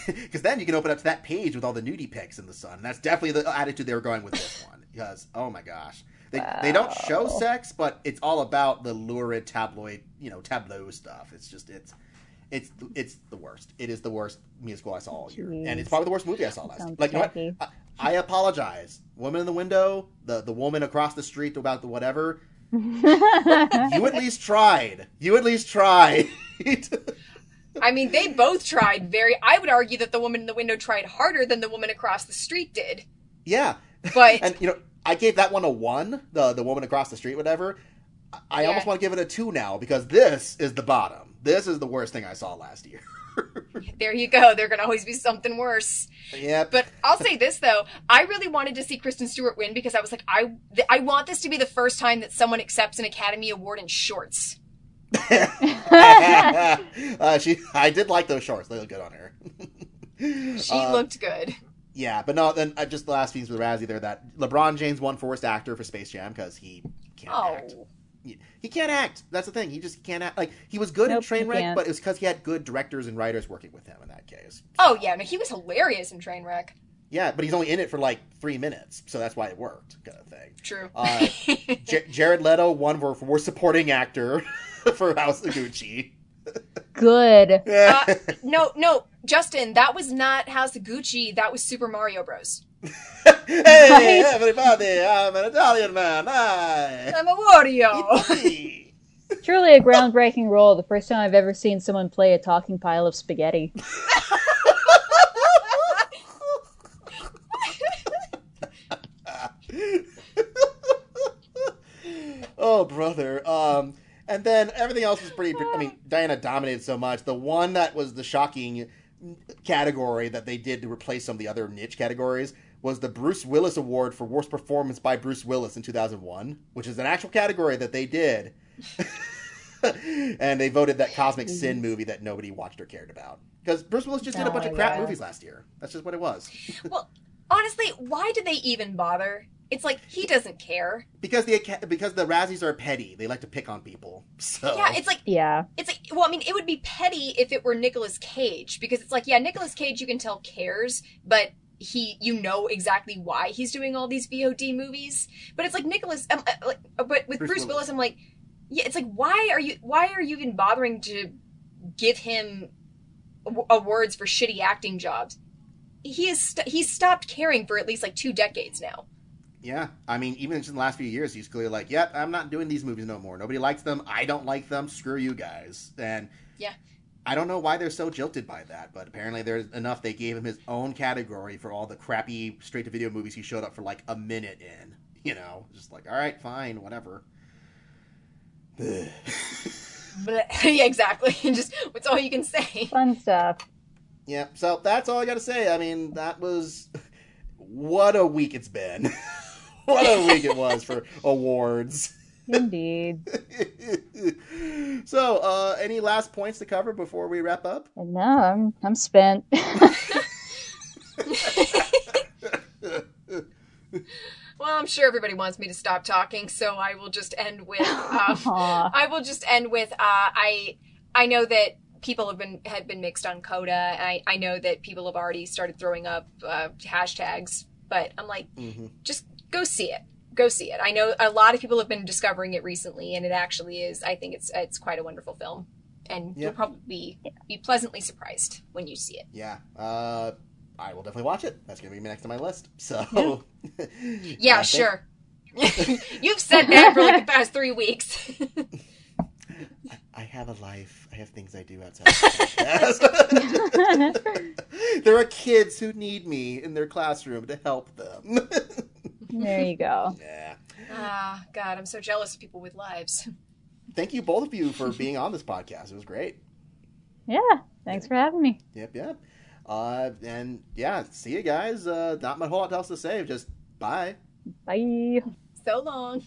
because [laughs] then you can open up to that page with all the nudie pics in the Sun. And that's definitely the attitude they were going with this one. Because oh my gosh. They, they don't show sex, but it's all about the lurid tabloid, you know, tableau stuff. It's just it's it's it's the worst. It is the worst musical I saw all year, and it's probably the worst movie I saw last. year. Sounds Like, you know what? I, I apologize. Woman in the window, the the woman across the street about the whatever. [laughs] you at least tried. You at least tried. [laughs] I mean, they both tried very. I would argue that the woman in the window tried harder than the woman across the street did. yeah, But and you know, I gave that one a one. The the woman across the street, whatever. I- I Yeah. almost want to give it a two now because this is the bottom. This is the worst thing I saw last year. [laughs] There you go. There can always be something worse. Yeah. But I'll say this though, I really wanted to see Kristen Stewart win because I was like, I th- I want this to be the first time that someone accepts an Academy Award in shorts. [laughs] uh, she, I did like those shorts. They look good on her. [laughs] She Uh, looked good. Yeah, but no. Then uh, just the last piece with Razzie there that LeBron James won for worst actor for Space Jam because he can't act. Oh, He, he can't act. That's the thing. He just can't act. Like he was good Nope, in he Trainwreck, can't. but it was because he had good directors and writers working with him in that case. oh yeah, no, he was hilarious in Trainwreck. Yeah, but he's only in it for like three minutes, so that's why it worked, kind of thing. True. Uh, J- [laughs] Jared Leto won for, for worst supporting actor [laughs] for House of Gucci. Good. Uh, no, no, Justin, that was not House of Gucci. That was Super Mario Bros. Hey, everybody! I'm an Italian man. Hi. I'm a Wario. [laughs] Italy. Truly a groundbreaking role. The first time I've ever seen someone play a talking pile of spaghetti. [laughs] oh, brother. Um, and then everything else was pretty. I mean, Diana dominated so much. The one that was the shocking category that they did to replace some of the other niche categories was the Bruce Willis Award for Worst Performance by Bruce Willis in 2001, which is an actual category that they did. [laughs] and they voted that Cosmic Sin mm-hmm. movie that nobody watched or cared about. Because Bruce Willis just did a Oh, bunch of crap yeah. movies last year. That's just what it was. [laughs] well, honestly, why did they even bother? It's like he doesn't care. Because the because the Razzies are petty. They like to pick on people. [laughs] So Yeah, it's like Yeah. it's like well, I mean, it would be petty if it were Nicolas Cage because it's like yeah, Nicolas Cage you can tell cares, but he you know exactly why he's doing all these VOD movies. But it's like Nicholas, um, uh, like, uh, but with Bruce Bruce, Willis. Willis. I'm like, yeah, it's like why are you why are you even bothering to give him awards for shitty acting jobs? He is st- he's stopped caring for at least like two decades now. Yeah, I mean, even in the last few years, he's clearly like, "Yep, I'm not doing these movies no more. Nobody likes them. I don't like them. Screw you guys." And Yeah. I don't know why they're so jilted by that, but apparently there's enough. They gave him his own category for all the crappy straight-to-video movies he showed up for like a minute in. You know, just like, all right, fine, whatever. Ugh. [laughs] But [laughs] yeah, exactly. [laughs] Just it's all you can say. Fun stuff. yeah, so that's all I got to say. I mean, that was what a week it's been. what a week it was for awards. Indeed. [laughs] so, uh, any last points to cover before we wrap up? No, I'm I'm spent. [laughs] Well, I'm sure everybody wants me to stop talking, so I will just end with. Um, [laughs] I will just end with. Uh, I I know that people have been have been mixed on Coda. I I know that people have already started throwing up uh, hashtags, but I'm like, Mm-hmm. just go see it. Go see it. I know a lot of people have been discovering it recently, and it actually is. I think it's it's quite a wonderful film, and Yeah. you'll probably be, be pleasantly surprised when you see it. Yeah, uh, I will definitely watch it. That's going to be next on my list. So, [laughs] Yeah, thank- sure. [laughs] You've said that for like the past three weeks. [laughs] I have a life. I have things I do outside. the there are kids who need me in their classroom to help them. There you go. [laughs] yeah. Ah, God, I'm so jealous of people with lives. Thank you both of you for being on this podcast. It was great. Yeah. Thanks for having me. Yep, yep. Uh, and yeah, see you guys. Uh, not my whole lot else to say. Just bye. Bye. So long.